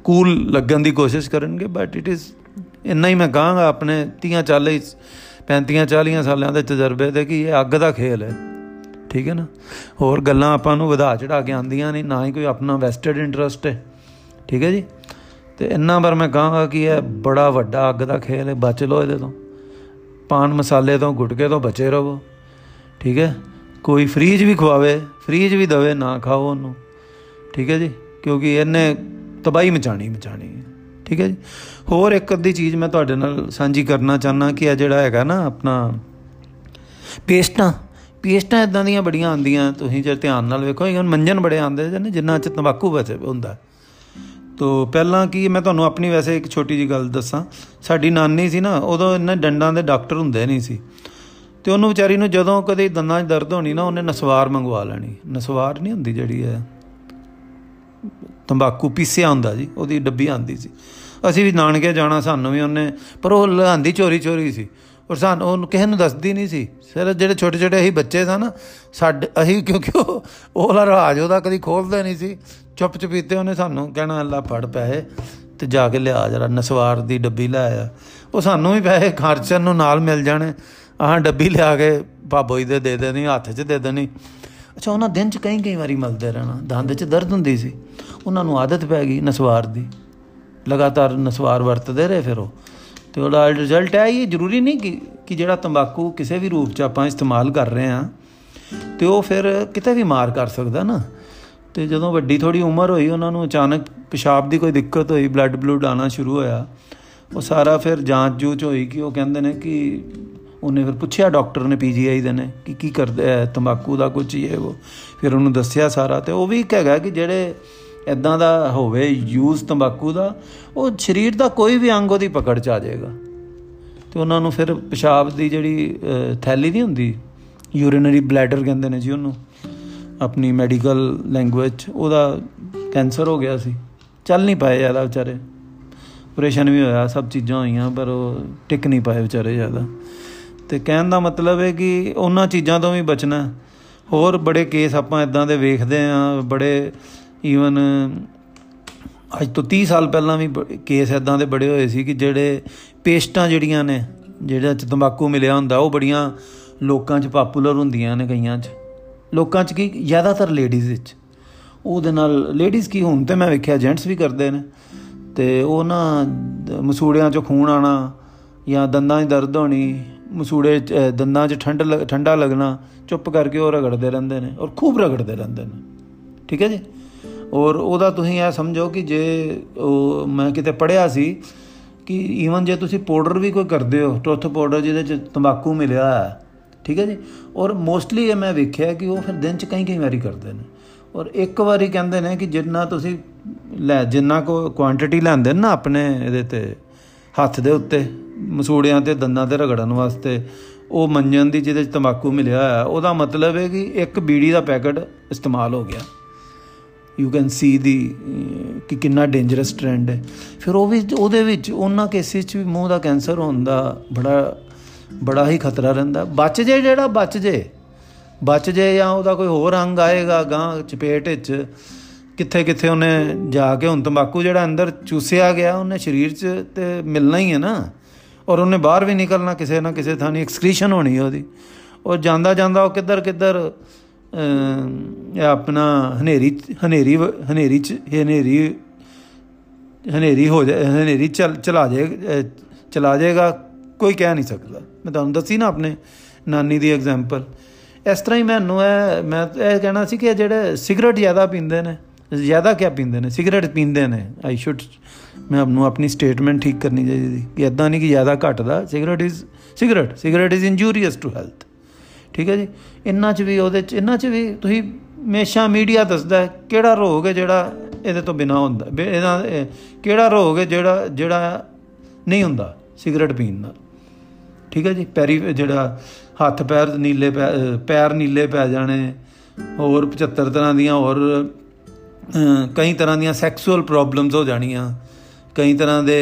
A: ਕੂਲ ਲੱਗਣ ਦੀ ਕੋਸ਼ਿਸ਼ ਕਰਨਗੇ ਬਟ ਇਟ ਇਜ਼ ਇੰਨਾ ਹੀ ਮੈਂ ਕਹਾਂਗਾ ਆਪਣੇ 30 40 35 40 ਸਾਲਾਂ ਦੇ ਤਜਰਬੇ ਦੇ ਕਿ ਇਹ ਅੱਗ ਦਾ ਖੇਲ ਹੈ। ਠੀਕ ਹੈ ਨਾ? ਹੋਰ ਗੱਲਾਂ ਆਪਾਂ ਨੂੰ ਵਧਾ ਚੜਾ ਕੇ ਆਂਦੀਆਂ ਨਹੀਂ ਨਾ ਹੀ ਕੋਈ ਆਪਣਾ ਵੈਸਟਡ ਇੰਟਰਸਟ ਹੈ। ਠੀਕ ਹੈ ਜੀ? ਤੇ ਇੰਨਾ ਪਰ ਮੈਂ ਕਹਾਂਗਾ ਕਿ ਇਹ ਬੜਾ ਵੱਡਾ ਅੱਗ ਦਾ ਖੇਲ ਹੈ, ਬਚ ਲੋ ਇਹਦੇ ਤੋਂ। ਪਾਨ ਮਸਾਲੇ ਤੋਂ, ਗੁਟਕੇ ਤੋਂ ਬਚੇ ਰਹੋ, ਠੀਕ ਹੈ? ਕੋਈ ਫਰੀਜ ਵੀ ਖਵਾਵੇ, ਫਰੀਜ ਵੀ ਦਵੇ, ਨਾ ਖਾਓ ਉਹਨੂੰ, ਠੀਕ ਹੈ ਜੀ? ਕਿਉਂਕਿ ਇਹਨੇ ਤਬਾਈ ਮਚਾਣੀ ਮਚਾਣੀ ਹੈ, ਠੀਕ ਹੈ ਜੀ? ਹੋਰ ਇੱਕ ਅੱਧੀ ਚੀਜ਼ ਮੈਂ ਤੁਹਾਡੇ ਨਾਲ ਸਾਂਝੀ ਕਰਨਾ ਚਾਹਨਾ ਕਿ ਆ ਜਿਹੜਾ ਹੈਗਾ ਨਾ ਆਪਣਾ ਪੇਸਟਾਂ ਪੇਸਟਾਂ ਇਦਾਂ ਦੀਆਂ ਬੜੀਆਂ ਆਉਂਦੀਆਂ, ਤੁਸੀਂ ਜੇ ਧਿਆਨ ਨਾਲ ਵੇਖੋ ਇਹ ਮੰਜਨ ਬੜੇ ਆਉਂਦੇ ਨੇ ਜਿੰਨਾ ਚ ਤੰਬਾਕੂ ਬਚੇ ਹੁੰਦਾ। ਤੋ ਪਹਿਲਾਂ ਕੀ, ਮੈਂ ਤੁਹਾਨੂੰ ਆਪਣੀ ਵੈਸੇ ਇੱਕ ਛੋਟੀ ਜੀ ਗੱਲ ਦੱਸਾਂ। ਸਾਡੀ ਨਾਨੀ ਸੀ ਨਾ, ਉਦੋਂ ਇਹਨਾਂ ਡੰਡਾਂ ਦੇ ਡਾਕਟਰ ਹੁੰਦੇ ਨਹੀਂ ਸੀ। ਤੇ ਉਹਨੂੰ ਵਿਚਾਰੀ ਨੂੰ ਜਦੋਂ ਕਦੇ ਦੰਦਾਂ 'ਚ ਦਰਦ ਹੋਣੀ ਨਾ, ਉਹਨੇ ਨਸਵਾਰ ਮੰਗਵਾ ਲੈਣੀ। ਨਸਵਾਰ ਨਹੀਂ ਹੁੰਦੀ ਜਿਹੜੀ ਹੈ ਤੰਬਾਕੂ ਪੀਸਿਆ ਹੁੰਦਾ ਜੀ, ਉਹਦੀ ਡੱਬੀ ਆਂਦੀ ਸੀ। ਅਸੀਂ ਵੀ ਨਾਨਕੇ ਜਾਣਾ ਸਾਨੂੰ ਵੀ ਉਹਨੇ, ਪਰ ਉਹ ਲਾਂਦੀ ਚੋਰੀ ਚੋਰੀ ਸੀ। ਔਰ ਸਾਨੂੰ ਉਹਨੂੰ ਕਿਸੇ ਨੂੰ ਦੱਸਦੀ ਨਹੀਂ ਸੀ। ਸਿਰ ਜਿਹੜੇ ਛੋਟੇ ਛੋਟੇ ਅਸੀਂ ਬੱਚੇ ਸਨ ਸਾਡੇ ਅਸੀਂ ਕਿਉਂਕਿ ਉਹ ਉਹਲਾ ਰਾਜ ਉਹਦਾ ਕਦੀ ਖੋਲਦੇ ਨਹੀਂ ਸੀ। ਚੁੱਪ ਚਪੀਤੇ ਉਹਨੇ ਸਾਨੂੰ ਕਹਿਣਾ, ਅੱਲਾ ਫੜ ਪੈਸੇ ਤੇ ਜਾ ਕੇ ਲਿਆ ਜਰਾ ਨਸਵਾਰ ਦੀ ਡੱਬੀ ਲੈ ਆ। ਉਹ ਸਾਨੂੰ ਵੀ ਪੈਸੇ ਖਰਚਣ ਨੂੰ ਨਾਲ ਮਿਲ ਜਾਣੇ। ਆਹ ਡੱਬੀ ਲਿਆ ਕੇ ਬਾਬੋਈ ਦੇ ਦੇ ਦੇਣੀ, ਹੱਥ 'ਚ ਦੇ ਦੇਣੀ। ਅੱਛਾ, ਉਹਨਾਂ ਦਿਨ 'ਚ ਕਈ ਕਈ ਵਾਰੀ ਮਲਦੇ ਰਹਿਣਾ। ਦੰਦ 'ਚ ਦਰਦ ਹੁੰਦੀ ਸੀ। ਉਹਨਾਂ ਨੂੰ ਆਦਤ ਪੈ ਗਈ ਨਸਵਾਰ ਦੀ। ਲਗਾਤਾਰ ਨਸਵਾਰ ਵਰਤਦੇ ਰਹੇ ਫਿਰ ਉਹ। ਤੇ ਉਹਦਾ ਰਿਜ਼ਲਟ ਹੈ ਇਹ ਜ਼ਰੂਰੀ ਨਹੀਂ ਕਿ ਕਿ ਜਿਹੜਾ ਤੰਬਾਕੂ ਕਿਸੇ ਵੀ ਰੂਪ 'ਚ ਆਪਾਂ ਇਸਤੇਮਾਲ ਕਰ ਰਹੇ ਆ ਤੇ ਉਹ ਫਿਰ ਕਿਤੇ ਵੀ ਮਾਰ ਕਰ ਸਕਦਾ ਨਾ। ਤੇ ਜਦੋਂ ਵੱਡੀ ਥੋੜੀ ਉਮਰ ਹੋਈ, ਉਹਨਾਂ ਨੂੰ ਅਚਾਨਕ ਪਿਸ਼ਾਬ ਦੀ ਕੋਈ ਦਿੱਕਤ ਹੋਈ ਬਲੱਡ ਬਲੂਡ ਆਣਾ ਸ਼ੁਰੂ ਹੋਇਆ। ਉਹ ਸਾਰਾ ਫਿਰ ਜਾਂਚ ਜੂਚ ਹੋਈ ਕਿ ਉਹ ਕਹਿੰਦੇ ਨੇ ਕਿ ਉਹਨੇ ਫਿਰ ਪੁੱਛਿਆ ਡਾਕਟਰ ਨੇ ਪੀਜੀਆਈ ਦੇ ਨੇ, ਕਿ ਕੀ ਕਰਦੇ ਐ ਤੰਬਾਕੂ ਦਾ ਕੁਝ ਇਹ ਉਹ। ਫਿਰ ਉਹਨੂੰ ਦੱਸਿਆ ਸਾਰਾ, ਤੇ ਉਹ ਵੀ ਕਹੇਗਾ ਕਿ ਜਿਹੜੇ ਇਦਾਂ ਦਾ ਹੋਵੇ ਯੂਜ਼ ਤੰਬਾਕੂ ਦਾ, ਉਹ ਸਰੀਰ ਦਾ ਕੋਈ ਵੀ ਅੰਗ ਉਹਦੀ ਪਕੜ ਚ ਆ ਜਾਏਗਾ। ਤੇ ਉਹਨਾਂ ਨੂੰ ਫਿਰ ਪਿਸ਼ਾਬ ਦੀ ਜਿਹੜੀ ਥੈਲੀ ਨਹੀਂ ਹੁੰਦੀ ਯੂਰੀਨਰੀ ਬਲੈਡਰ ਕਹਿੰਦੇ ਨੇ ਜੀ ਉਹਨੂੰ, ਆਪਣੀ ਮੈਡੀਕਲ ਲੈਂਗੁਏਜ ਉਹਦਾ ਕੈਂਸਰ ਹੋ ਗਿਆ ਸੀ। ਚੱਲ ਨਹੀਂ ਪਾਏ ਜ਼ਿਆਦਾ ਵਿਚਾਰੇ। ਆਪਰੇਸ਼ਨ ਵੀ ਹੋਇਆ, ਸਭ ਚੀਜ਼ਾਂ ਹੋਈਆਂ, ਪਰ ਉਹ ਟਿਕ ਨਹੀਂ ਪਾਏ ਵਿਚਾਰੇ ਜ਼ਿਆਦਾ। ਤੇ ਕਹਿਣ ਦਾ ਮਤਲਬ ਹੈ ਕਿ ਉਹਨਾਂ ਚੀਜ਼ਾਂ ਤੋਂ ਵੀ ਬਚਣਾ। ਹੋਰ ਬੜੇ ਕੇਸ ਆਪਾਂ ਇਦਾਂ ਦੇ ਵੇਖਦੇ ਆ ਬੜੇ ਈਵਨ ਅੱਜ ਤੋਂ 30 ਸਾਲ ਪਹਿਲਾਂ ਵੀ ਕੇਸ ਇਦਾਂ ਦੇ ਬੜੇ ਹੋਏ ਸੀ ਕਿ ਜਿਹੜੇ ਪੇਸਟਾਂ ਜਿਹੜੀਆਂ ਨੇ, ਜਿਹੜਾ ਚ ਤੰਬਾਕੂ ਮਿਲਿਆ ਹੁੰਦਾ, ਉਹ ਬੜੀਆਂ ਲੋਕਾਂ 'ਚ ਪਪੂਲਰ ਹੁੰਦੀਆਂ ਨੇ ਕਈਆਂ 'ਚ। ਲੋਕਾਂ 'ਚ ਕੀ? ਜ਼ਿਆਦਾਤਰ ਲੇਡੀਜ਼ ਵਿੱਚ। ਉਹਦੇ ਨਾਲ ਲੇਡੀਜ਼ ਕੀ ਹੁਣ ਤੇ ਮੈਂ ਵੇਖਿਆ ਜੈਂਟਸ ਵੀ ਕਰਦੇ ਨੇ। ਤੇ ਉਹ ਨਾ, ਮਸੂੜਿਆਂ 'ਚੋਂ ਖੂਨ ਆਣਾ ਜਾਂ ਦੰਦਾਂ 'ਚ ਦਰਦ ਹੋਣੀ, ਮਸੂੜੇ ਦੰਦਾਂ 'ਚ ਠੰਡ ਠੰਡਾ ਲੱਗਣਾ, ਚੁੱਪ ਕਰਕੇ ਉਹ ਰਗੜਦੇ ਰਹਿੰਦੇ ਨੇ ਔਰ ਖੂਬ ਰਗੜਦੇ ਰਹਿੰਦੇ ਨੇ। ਠੀਕ ਹੈ ਜੀ? ਔਰ ਉਹਦਾ ਤੁਸੀਂ ਇਹ ਸਮਝੋ ਕਿ ਜੇ ਉਹ ਮੈਂ ਕਿਤੇ ਪੜਿਆ ਸੀ ਕਿ ਈਵਨ ਜੇ ਤੁਸੀਂ ਪਾਊਡਰ ਵੀ ਕੋਈ ਕਰਦੇ ਹੋ, ਟੁੱਥ ਪਾਊਡਰ ਜਿਹਦੇ 'ਚ ਤੰਬਾਕੂ ਮਿਲਿਆ ਹੈ ਠੀਕ ਹੈ ਜੀ? ਔਰ ਮੋਸਟਲੀ ਇਹ ਮੈਂ ਵੇਖਿਆ ਕਿ ਉਹ ਫਿਰ ਦਿਨ 'ਚ ਕਈ ਕਈ ਵਾਰੀ ਕਰਦੇ ਨੇ। ਔਰ ਇੱਕ ਵਾਰੀ ਕਹਿੰਦੇ ਨੇ ਕਿ ਜਿੰਨਾ ਤੁਸੀਂ ਲੈ, ਜਿੰਨਾ ਕੋ ਕੁਆਂਟੀਟੀ ਲੈਂਦੇ ਨਾ ਆਪਣੇ ਇਹਦੇ ਤੇ, ਹੱਥ ਦੇ ਉੱਤੇ, ਮਸੂੜਿਆਂ ਤੇ, ਦੰਦਾਂ ਤੇ ਰਗੜਨ ਵਾਸਤੇ, ਉਹ ਮੰਜਨ ਦੀ ਜਿਹਦੇ ਚ ਤੰਬਾਕੂ ਮਿਲਿਆ ਹੋਇਆ, ਉਹਦਾ ਮਤਲਬ ਹੈ ਕਿ ਇੱਕ ਬੀੜੀ ਦਾ ਪੈਕਟ ਇਸਤੇਮਾਲ ਹੋ ਗਿਆ। ਯੂ ਕੈਨ ਸੀ ਦੀ ਕਿ ਕਿੰਨਾ ਡੇਂਜਰਸ ਟ੍ਰੈਂਡ ਹੈ। ਫਿਰ ਉਹ ਵੀ, ਉਹਦੇ ਵਿੱਚ ਉਹਨਾਂ ਕੇਸਿਸ 'ਚ ਵੀ ਮੂੰਹ ਦਾ ਕੈਂਸਰ ਹੋਣ ਦਾ ਬੜਾ ਬੜਾ ਹੀ ਖਤਰਾ ਰਹਿੰਦਾ। ਬਚ ਜੇ ਜਿਹੜਾ ਬਚ ਜੇ ਬਚ ਜੇ ਜਾਂ ਉਹਦਾ ਕੋਈ ਹੋਰ ਅੰਗ ਆਏਗਾ ਗਾਂ ਚਪੇਟ ਵਿੱਚ ਕਿੱਥੇ ਕਿੱਥੇ ਉਹਨੇ ਜਾ ਕੇ ਹੁਣ ਤੰਬਾਕੂ ਜਿਹੜਾ ਅੰਦਰ ਚੂਸਿਆ ਗਿਆ, ਉਹਨੇ ਸਰੀਰ 'ਚ ਤੇ ਮਿਲਣਾ ਹੀ ਹੈ ਨਾ। ਔਰ ਉਹਨੇ ਬਾਹਰ ਵੀ ਨਿਕਲਣਾ, ਕਿਸੇ ਨਾ ਕਿਸੇ ਥਾਂ ਨਹੀਂ ਐਕਸਕ੍ਰੀਸ਼ਨ ਹੋਣੀ ਉਹਦੀ। ਉਹ ਜਾਂਦਾ ਜਾਂਦਾ ਉਹ ਕਿੱਧਰ ਕਿੱਧਰ ਆਪਣਾ ਹਨੇਰੀ ਹਨੇਰੀ ਹਨੇਰੀ ਚ, ਹਨੇਰੀ ਹਨੇਰੀ ਹੋ ਜਾ ਹਨੇਰੀ ਚਲ, ਚਲਾ ਜਾਏ ਚਲਾ ਜਾਏਗਾ, ਕੋਈ ਕਹਿ ਨਹੀਂ ਸਕਦਾ। ਮੈਂ ਤੁਹਾਨੂੰ ਦੱਸੀ ਨਾ ਆਪਣੇ ਨਾਨੀ ਦੀ ਐਗਜ਼ਾਮਪਲ ਇਸ ਤਰ੍ਹਾਂ ਹੀ ਮੈਨੂੰ ਇਹ, ਮੈਂ ਇਹ ਕਹਿਣਾ ਸੀ ਕਿ ਜਿਹੜੇ ਸਿਗਰਟ ਜ਼ਿਆਦਾ ਪੀਂਦੇ ਨੇ, ਜ਼ਿਆਦਾ ਕਿਆ ਪੀਂਦੇ ਨੇ? ਸਿਗਰਟ ਪੀਂਦੇ ਨੇ। ਆਈ ਸ਼ੁੱਡ ਮੈਂ ਆਪਨੂੰ ਆਪਣੀ ਸਟੇਟਮੈਂਟ ਠੀਕ ਕਰਨੀ ਚਾਹੀਦੀ ਕਿ ਇਦਾਂ ਨਹੀਂ ਕਿ ਜ਼ਿਆਦਾ ਘਟਦਾ cigarette is cigarette cigarette is injurious to health ਠੀਕ ਹੈ ਜੀ? ਇੰਨਾ ਚ ਵੀ ਉਹਦੇ ਚ, ਇੰਨਾ ਚ ਵੀ ਤੁਸੀਂ ਹਮੇਸ਼ਾ ਮੀਡੀਆ ਦੱਸਦਾ ਕਿਹੜਾ ਰੋਗ ਹੈ ਜਿਹੜਾ ਇਹਦੇ ਤੋਂ ਬਿਨਾ ਹੁੰਦਾ ਇਹਦਾ ਕਿਹੜਾ ਰੋਗ ਹੈ ਜਿਹੜਾ ਜਿਹੜਾ ਨਹੀਂ ਹੁੰਦਾ ਸਿਗਰਟ ਪੀਣ ਨਾਲ? ਠੀਕ ਹੈ ਜੀ? ਪੈਰੀ, ਜਿਹੜਾ ਹੱਥ ਪੈਰ ਨੀਲੇ ਪੈਰ ਨੀਲੇ ਪੈ ਜਾਣੇ, ਹੋਰ 75 ਤਰ੍ਹਾਂ ਦੀਆਂ ਹੋਰ ਕਈ ਤਰ੍ਹਾਂ ਦੀਆਂ ਸੈਕਸੁਅਲ ਪ੍ਰੋਬਲਮਸ ਹੋ ਜਾਣੀਆਂ, ਕਈ ਤਰ੍ਹਾਂ ਦੇ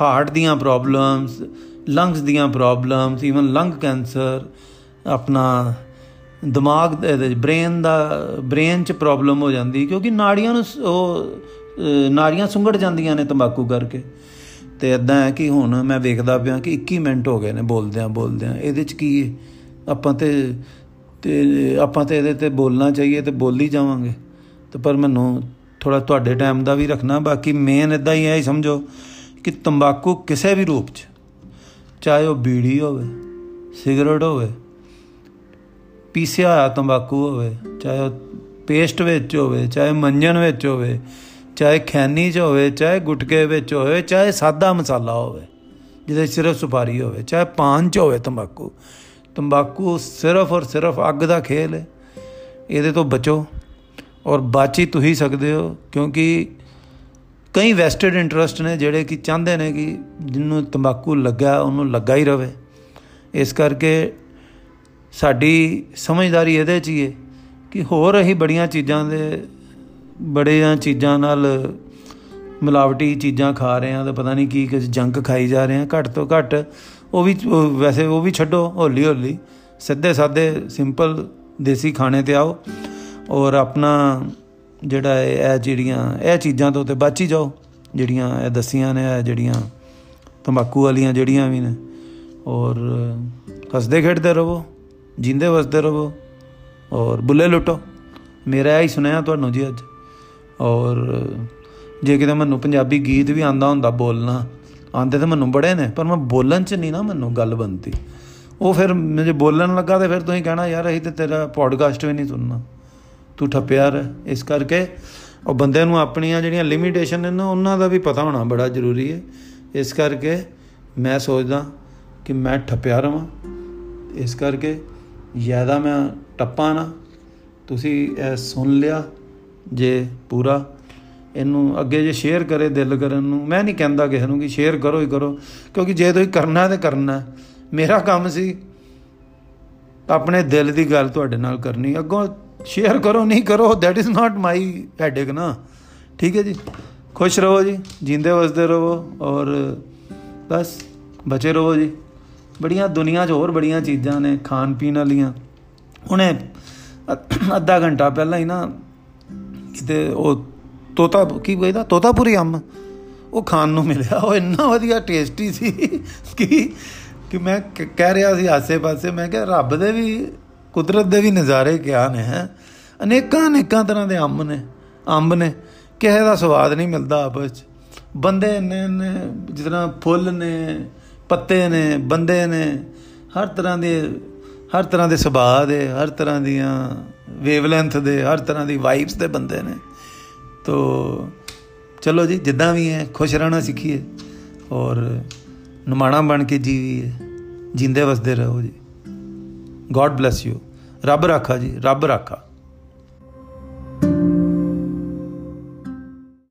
A: ਹਾਰਟ ਦੀਆਂ ਪ੍ਰੋਬਲਮਸ ਲੰਗਸ ਦੀਆਂ ਪ੍ਰੋਬਲਮਸ ਇਵਨ ਲੰਗ ਕੈਂਸਰ ਆਪਣਾ ਦਿਮਾਗ ਦੇ ਬ੍ਰੇਨ ਦਾ ਬ੍ਰੇਨ 'ਚ ਪ੍ਰੋਬਲਮ ਹੋ ਜਾਂਦੀ ਕਿਉਂਕਿ ਨਾੜੀਆਂ ਨੂੰ ਉਹ ਨਾੜੀਆਂ ਸੁੰਗੜ ਜਾਂਦੀਆਂ ਨੇ ਤੰਬਾਕੂ ਕਰਕੇ। ਤੇ ਇਦਾਂ ਹੈ ਕਿ ਹੁਣ ਮੈਂ ਵੇਖਦਾ ਪਿਆ ਕਿ 21 ਮਿੰਟ ਹੋ ਗਏ ਨੇ ਬੋਲਦਿਆਂ ਬੋਲਦਿਆਂ। ਇਹਦੇ 'ਚ ਕੀ ਹੈ? ਆਪਾਂ ਤੇ ਤੇ ਆਪਾਂ ਤੇ ਇਹਦੇ ਤੇ ਬੋਲਣਾ ਚਾਹੀਏ ਤੇ ਬੋਲ ਹੀ ਜਾਵਾਂਗੇ। ਤੇ ਪਰ ਮੈਨੂੰ ਥੋੜਾ ਤੁਹਾਡੇ ਟਾਈਮ ਦਾ ਵੀ ਰੱਖਣਾ, ਬਾਕੀ ਮੇਨ ਇਦਾਂ ਹੀ ਹੈ ਸਮਝੋ ਕਿ ਤੰਬਾਕੂ ਕਿਸੇ ਵੀ ਰੂਪ 'ਚ, ਚਾਹੇ ਉਹ ਬੀੜੀ ਹੋਵੇ, ਸਿਗਰਟ ਹੋਵੇ ਪੀਸਿਆ ਹੋਇਆ ਤੰਬਾਕੂ ਹੋਵੇ, ਚਾਹੇ ਉਹ ਪੇਸਟ ਵਿੱਚ ਹੋਵੇ, ਚਾਹੇ ਮੰਜਨ ਵਿੱਚ ਹੋਵੇ, ਚਾਹੇ ਖੈਨੀ 'ਚ ਹੋਵੇ, ਚਾਹੇ ਗੁਟਕੇ ਵਿੱਚ ਹੋਵੇ, ਚਾਹੇ ਸਾਦਾ ਮਸਾਲਾ ਹੋਵੇ, ਜਿਹਦੇ ਸਿਰਫ ਸੁਪਾਰੀ ਹੋਵੇ, ਚਾਹੇ ਪਾਨ 'ਚ ਹੋਵੇ ਤੰਬਾਕੂ। ਤੰਬਾਕੂ ਸਿਰਫ ਔਰ ਸਿਰਫ ਅੱਗ ਦਾ ਖੇਲ ਹੈ। ਇਹਦੇ ਤੋਂ ਬਚੋ ਔਰ ਬਾਚੀ ਤੁਸੀਂ ਸਕਦੇ ਹੋ, ਕਿਉਂਕਿ ਕਈ ਵੈਸਟਡ ਇੰਟਰਸਟ ਨੇ ਜਿਹੜੇ ਕਿ ਚਾਹੁੰਦੇ ਨੇ ਕਿ ਜਿੰਨੂੰ ਤੰਬਾਕੂ ਲੱਗਾ ਉਹਨੂੰ ਲੱਗਾ ਹੀ ਰਵੇ। ਇਸ ਕਰਕੇ ਸਾਡੀ ਸਮਝਦਾਰੀ ਇਹਦੇ 'ਚ ਹੀ ਹੈ ਕਿ ਹੋਰ ਅਸੀਂ ਬੜੀਆਂ ਚੀਜ਼ਾਂ ਦੇ, ਬੜੀਆਂ ਚੀਜ਼ਾਂ ਨਾਲ ਮਿਲਾਵਟੀ ਚੀਜ਼ਾਂ ਖਾ ਰਹੇ ਆ ਤੇ ਪਤਾ ਨਹੀਂ ਕੀ ਕੁਝ ਜੰਕ ਖਾਈ ਜਾ ਰਹੇ ਆ ਘੱਟ ਤੋਂ ਘੱਟ ਉਹ ਵੀ, ਵੈਸੇ ਉਹ ਵੀ ਛੱਡੋ, ਹੌਲੀ ਹੌਲੀ, ਸਿੱਧੇ ਸਾਦੇ ਸਿੰਪਲ ਦੇਸੀ ਖਾਣੇ ਤੇ ਆਓ ਔਰ ਆਪਣਾ ਜਿਹੜਾ ਇਹ ਜਿਹੜੀਆਂ, ਇਹ ਚੀਜ਼ਾਂ ਤੋਂ ਤੇ ਬਚ ਹੀ ਜਾਓ, ਜਿਹੜੀਆਂ ਇਹ ਦਸੀਆਂ ਨੇ, ਇਹ ਜਿਹੜੀਆਂ ਤੰਬਾਕੂ ਵਾਲੀਆਂ ਜਿਹੜੀਆਂ ਵੀ ਨੇ ਔਰ ਹੱਸਦੇ ਖੇਡਦੇ ਰਹੋ। ਜਿੰਦੇ ਵਸਦੇ ਰਹੋ ਔਰ ਬੁੱਲੇ ਲੁੱਟੋ। ਮੇਰਾ ਹੀ ਸੁਣਿਆ ਤੁਹਾਨੂੰ ਜੀ ਅੱਜ। ਔਰ ਜੇ ਕਿਤੇ ਮੈਨੂੰ ਪੰਜਾਬੀ ਗੀਤ ਵੀ ਆਂਦਾ ਹੁੰਦਾ ਬੋਲਣਾ ਆਂਦੇ ਤਾਂ ਮੈਨੂੰ ਬੜੇ ਨੇ, ਪਰ ਮੈਂ ਬੋਲਣ ਚ ਨਹੀਂ ਨਾ ਮੈਨੂੰ ਗੱਲ ਬੰਦੀ ਉਹ ਫਿਰ ਮੈਨੂੰ ਬੋਲਣ ਲੱਗਾ ਤੇ ਫਿਰ ਤੁਸੀਂ ਕਹਿਣਾ, ਯਾਰ, ਅਸੀਂ ਤੇ ਤੇਰਾ ਪੋਡਕਾਸਟ ਵੀ ਨਹੀਂ ਸੁਣਨਾ। ਤੂੰ ਠੱਪਿਆ ਰਹਿ। ਇਸ ਕਰਕੇ ਉਹ ਬੰਦੇ ਨੂੰ ਆਪਣੀਆਂ ਜਿਹੜੀਆਂ ਲਿਮਿਟੇਸ਼ਨ ਨੇ ਨਾ, ਉਹਨਾਂ ਦਾ ਵੀ ਪਤਾ ਹੋਣਾ ਬੜਾ ਜ਼ਰੂਰੀ ਹੈ। ਇਸ ਕਰਕੇ ਮੈਂ ਸੋਚਦਾ ਕਿ ਮੈਂ ਠੱਪਿਆ ਰਵਾਂ। ਇਸ ਕਰਕੇ ਜ਼ਿਆਦਾ ਮੈਂ ਟੱਪਾ ਨਾ, ਤੁਸੀਂ ਇਹ ਸੁਣ ਲਿਆ ਜੇ ਪੂਰਾ। ਇਹਨੂੰ ਅੱਗੇ ਜੇ ਸ਼ੇਅਰ ਕਰੇ, ਦਿਲ ਕਰਨ ਨੂੰ, ਮੈਂ ਨਹੀਂ ਕਹਿੰਦਾ ਕਿਸੇ ਨੂੰ ਕਿ ਸ਼ੇਅਰ ਕਰੋ ਹੀ ਕਰੋ, ਕਿਉਂਕਿ ਜੇ ਤੁਸੀਂ ਕਰਨਾ ਤੇ ਕਰਨਾ ਮੇਰਾ ਕੰਮ ਸੀ ਆਪਣੇ ਦਿਲ ਦੀ ਗੱਲ ਤੁਹਾਡੇ ਨਾਲ ਕਰਨੀ। ਅੱਗੋਂ ਸ਼ੇਅਰ ਕਰੋ, ਨਹੀਂ ਕਰੋ that is not my headache ਨਾ। ਠੀਕ ਹੈ ਜੀ? ਖੁਸ਼ ਰਹੋ ਜੀ, ਜਿੰਦੇ ਵਸਦੇ ਰਹੋ ਔਰ ਬਸ ਬਚੇ ਰਹੋ ਜੀ। ਬੜੀਆਂ ਦੁਨੀਆ 'ਚ ਹੋਰ ਬੜੀਆਂ ਚੀਜ਼ਾਂ ਨੇ, ਖਾਣ ਪੀਣ ਵਾਲੀਆਂ। ਹੁਣੇ ਅੱਧਾ ਘੰਟਾ ਪਹਿਲਾਂ ਹੀ ਨਾ ਕਿਤੇ ਉਹ ਤੋਤਾ, ਕੀ ਕਹਿੰਦਾ ਤੋਤਾਪੁਰੀ ਅੰਮ। ਉਹ ਖਾਣ ਨੂੰ ਮਿਲਿਆ। ਉਹ ਇੰਨਾ ਵਧੀਆ ਟੇਸਟੀ ਸੀ ਕਿ ਕਿ ਮੈਂ ਕਹਿ ਰਿਹਾ ਸੀ ਆਸੇ-ਪਾਸੇ, ਮੈਂ ਕਿਹਾ ਰੱਬ ਦੇ ਵੀ, ਕੁਦਰਤ ਦੇ ਵੀ ਨਜ਼ਾਰੇ ਕਿਆ ਨੇ, ਹੈ? ਅਨੇਕਾਂ ਅਨੇਕਾਂ ਤਰ੍ਹਾਂ ਦੇ ਅੰਬ ਨੇ ਅੰਬ ਨੇ। ਕਿਸੇ ਦਾ ਸਵਾਦ ਨਹੀਂ ਮਿਲਦਾ ਆਪਸ ਵਿੱਚ ਬੰਦੇ ਨੇ ਜਿਸ ਤਰ੍ਹਾਂ ਫੁੱਲ ਨੇ ਪੱਤੇ ਨੇ, ਬੰਦੇ ਨੇ, ਹਰ ਤਰ੍ਹਾਂ ਦੇ, ਹਰ ਤਰ੍ਹਾਂ ਦੇ ਸੁਭਾਅ ਦੇ, ਹਰ ਤਰ੍ਹਾਂ ਦੀਆਂ ਵੇਵਲੈਂਥ ਦੇ, ਹਰ ਤਰ੍ਹਾਂ ਦੀ ਵਾਈਬਸ ਦੇ ਬੰਦੇ ਨੇ। ਤੋ ਚਲੋ ਜੀ, ਜਿੱਦਾਂ ਵੀ ਹੈ, ਖੁਸ਼ ਰਹਿਣਾ ਸਿੱਖੀਏ ਔਰ ਨਮਾਣਾ ਬਣ ਕੇ ਜੀਵੀਏ, ਜਿੰਦੇ ਵਸਦੇ ਰਹੋ ਜੀ। ਗੋਡ ਬlesਸ ਯੂ ਰੱਬ ਰਾਖਾ ਜੀ, ਰੱਬ ਰਾਖਾ।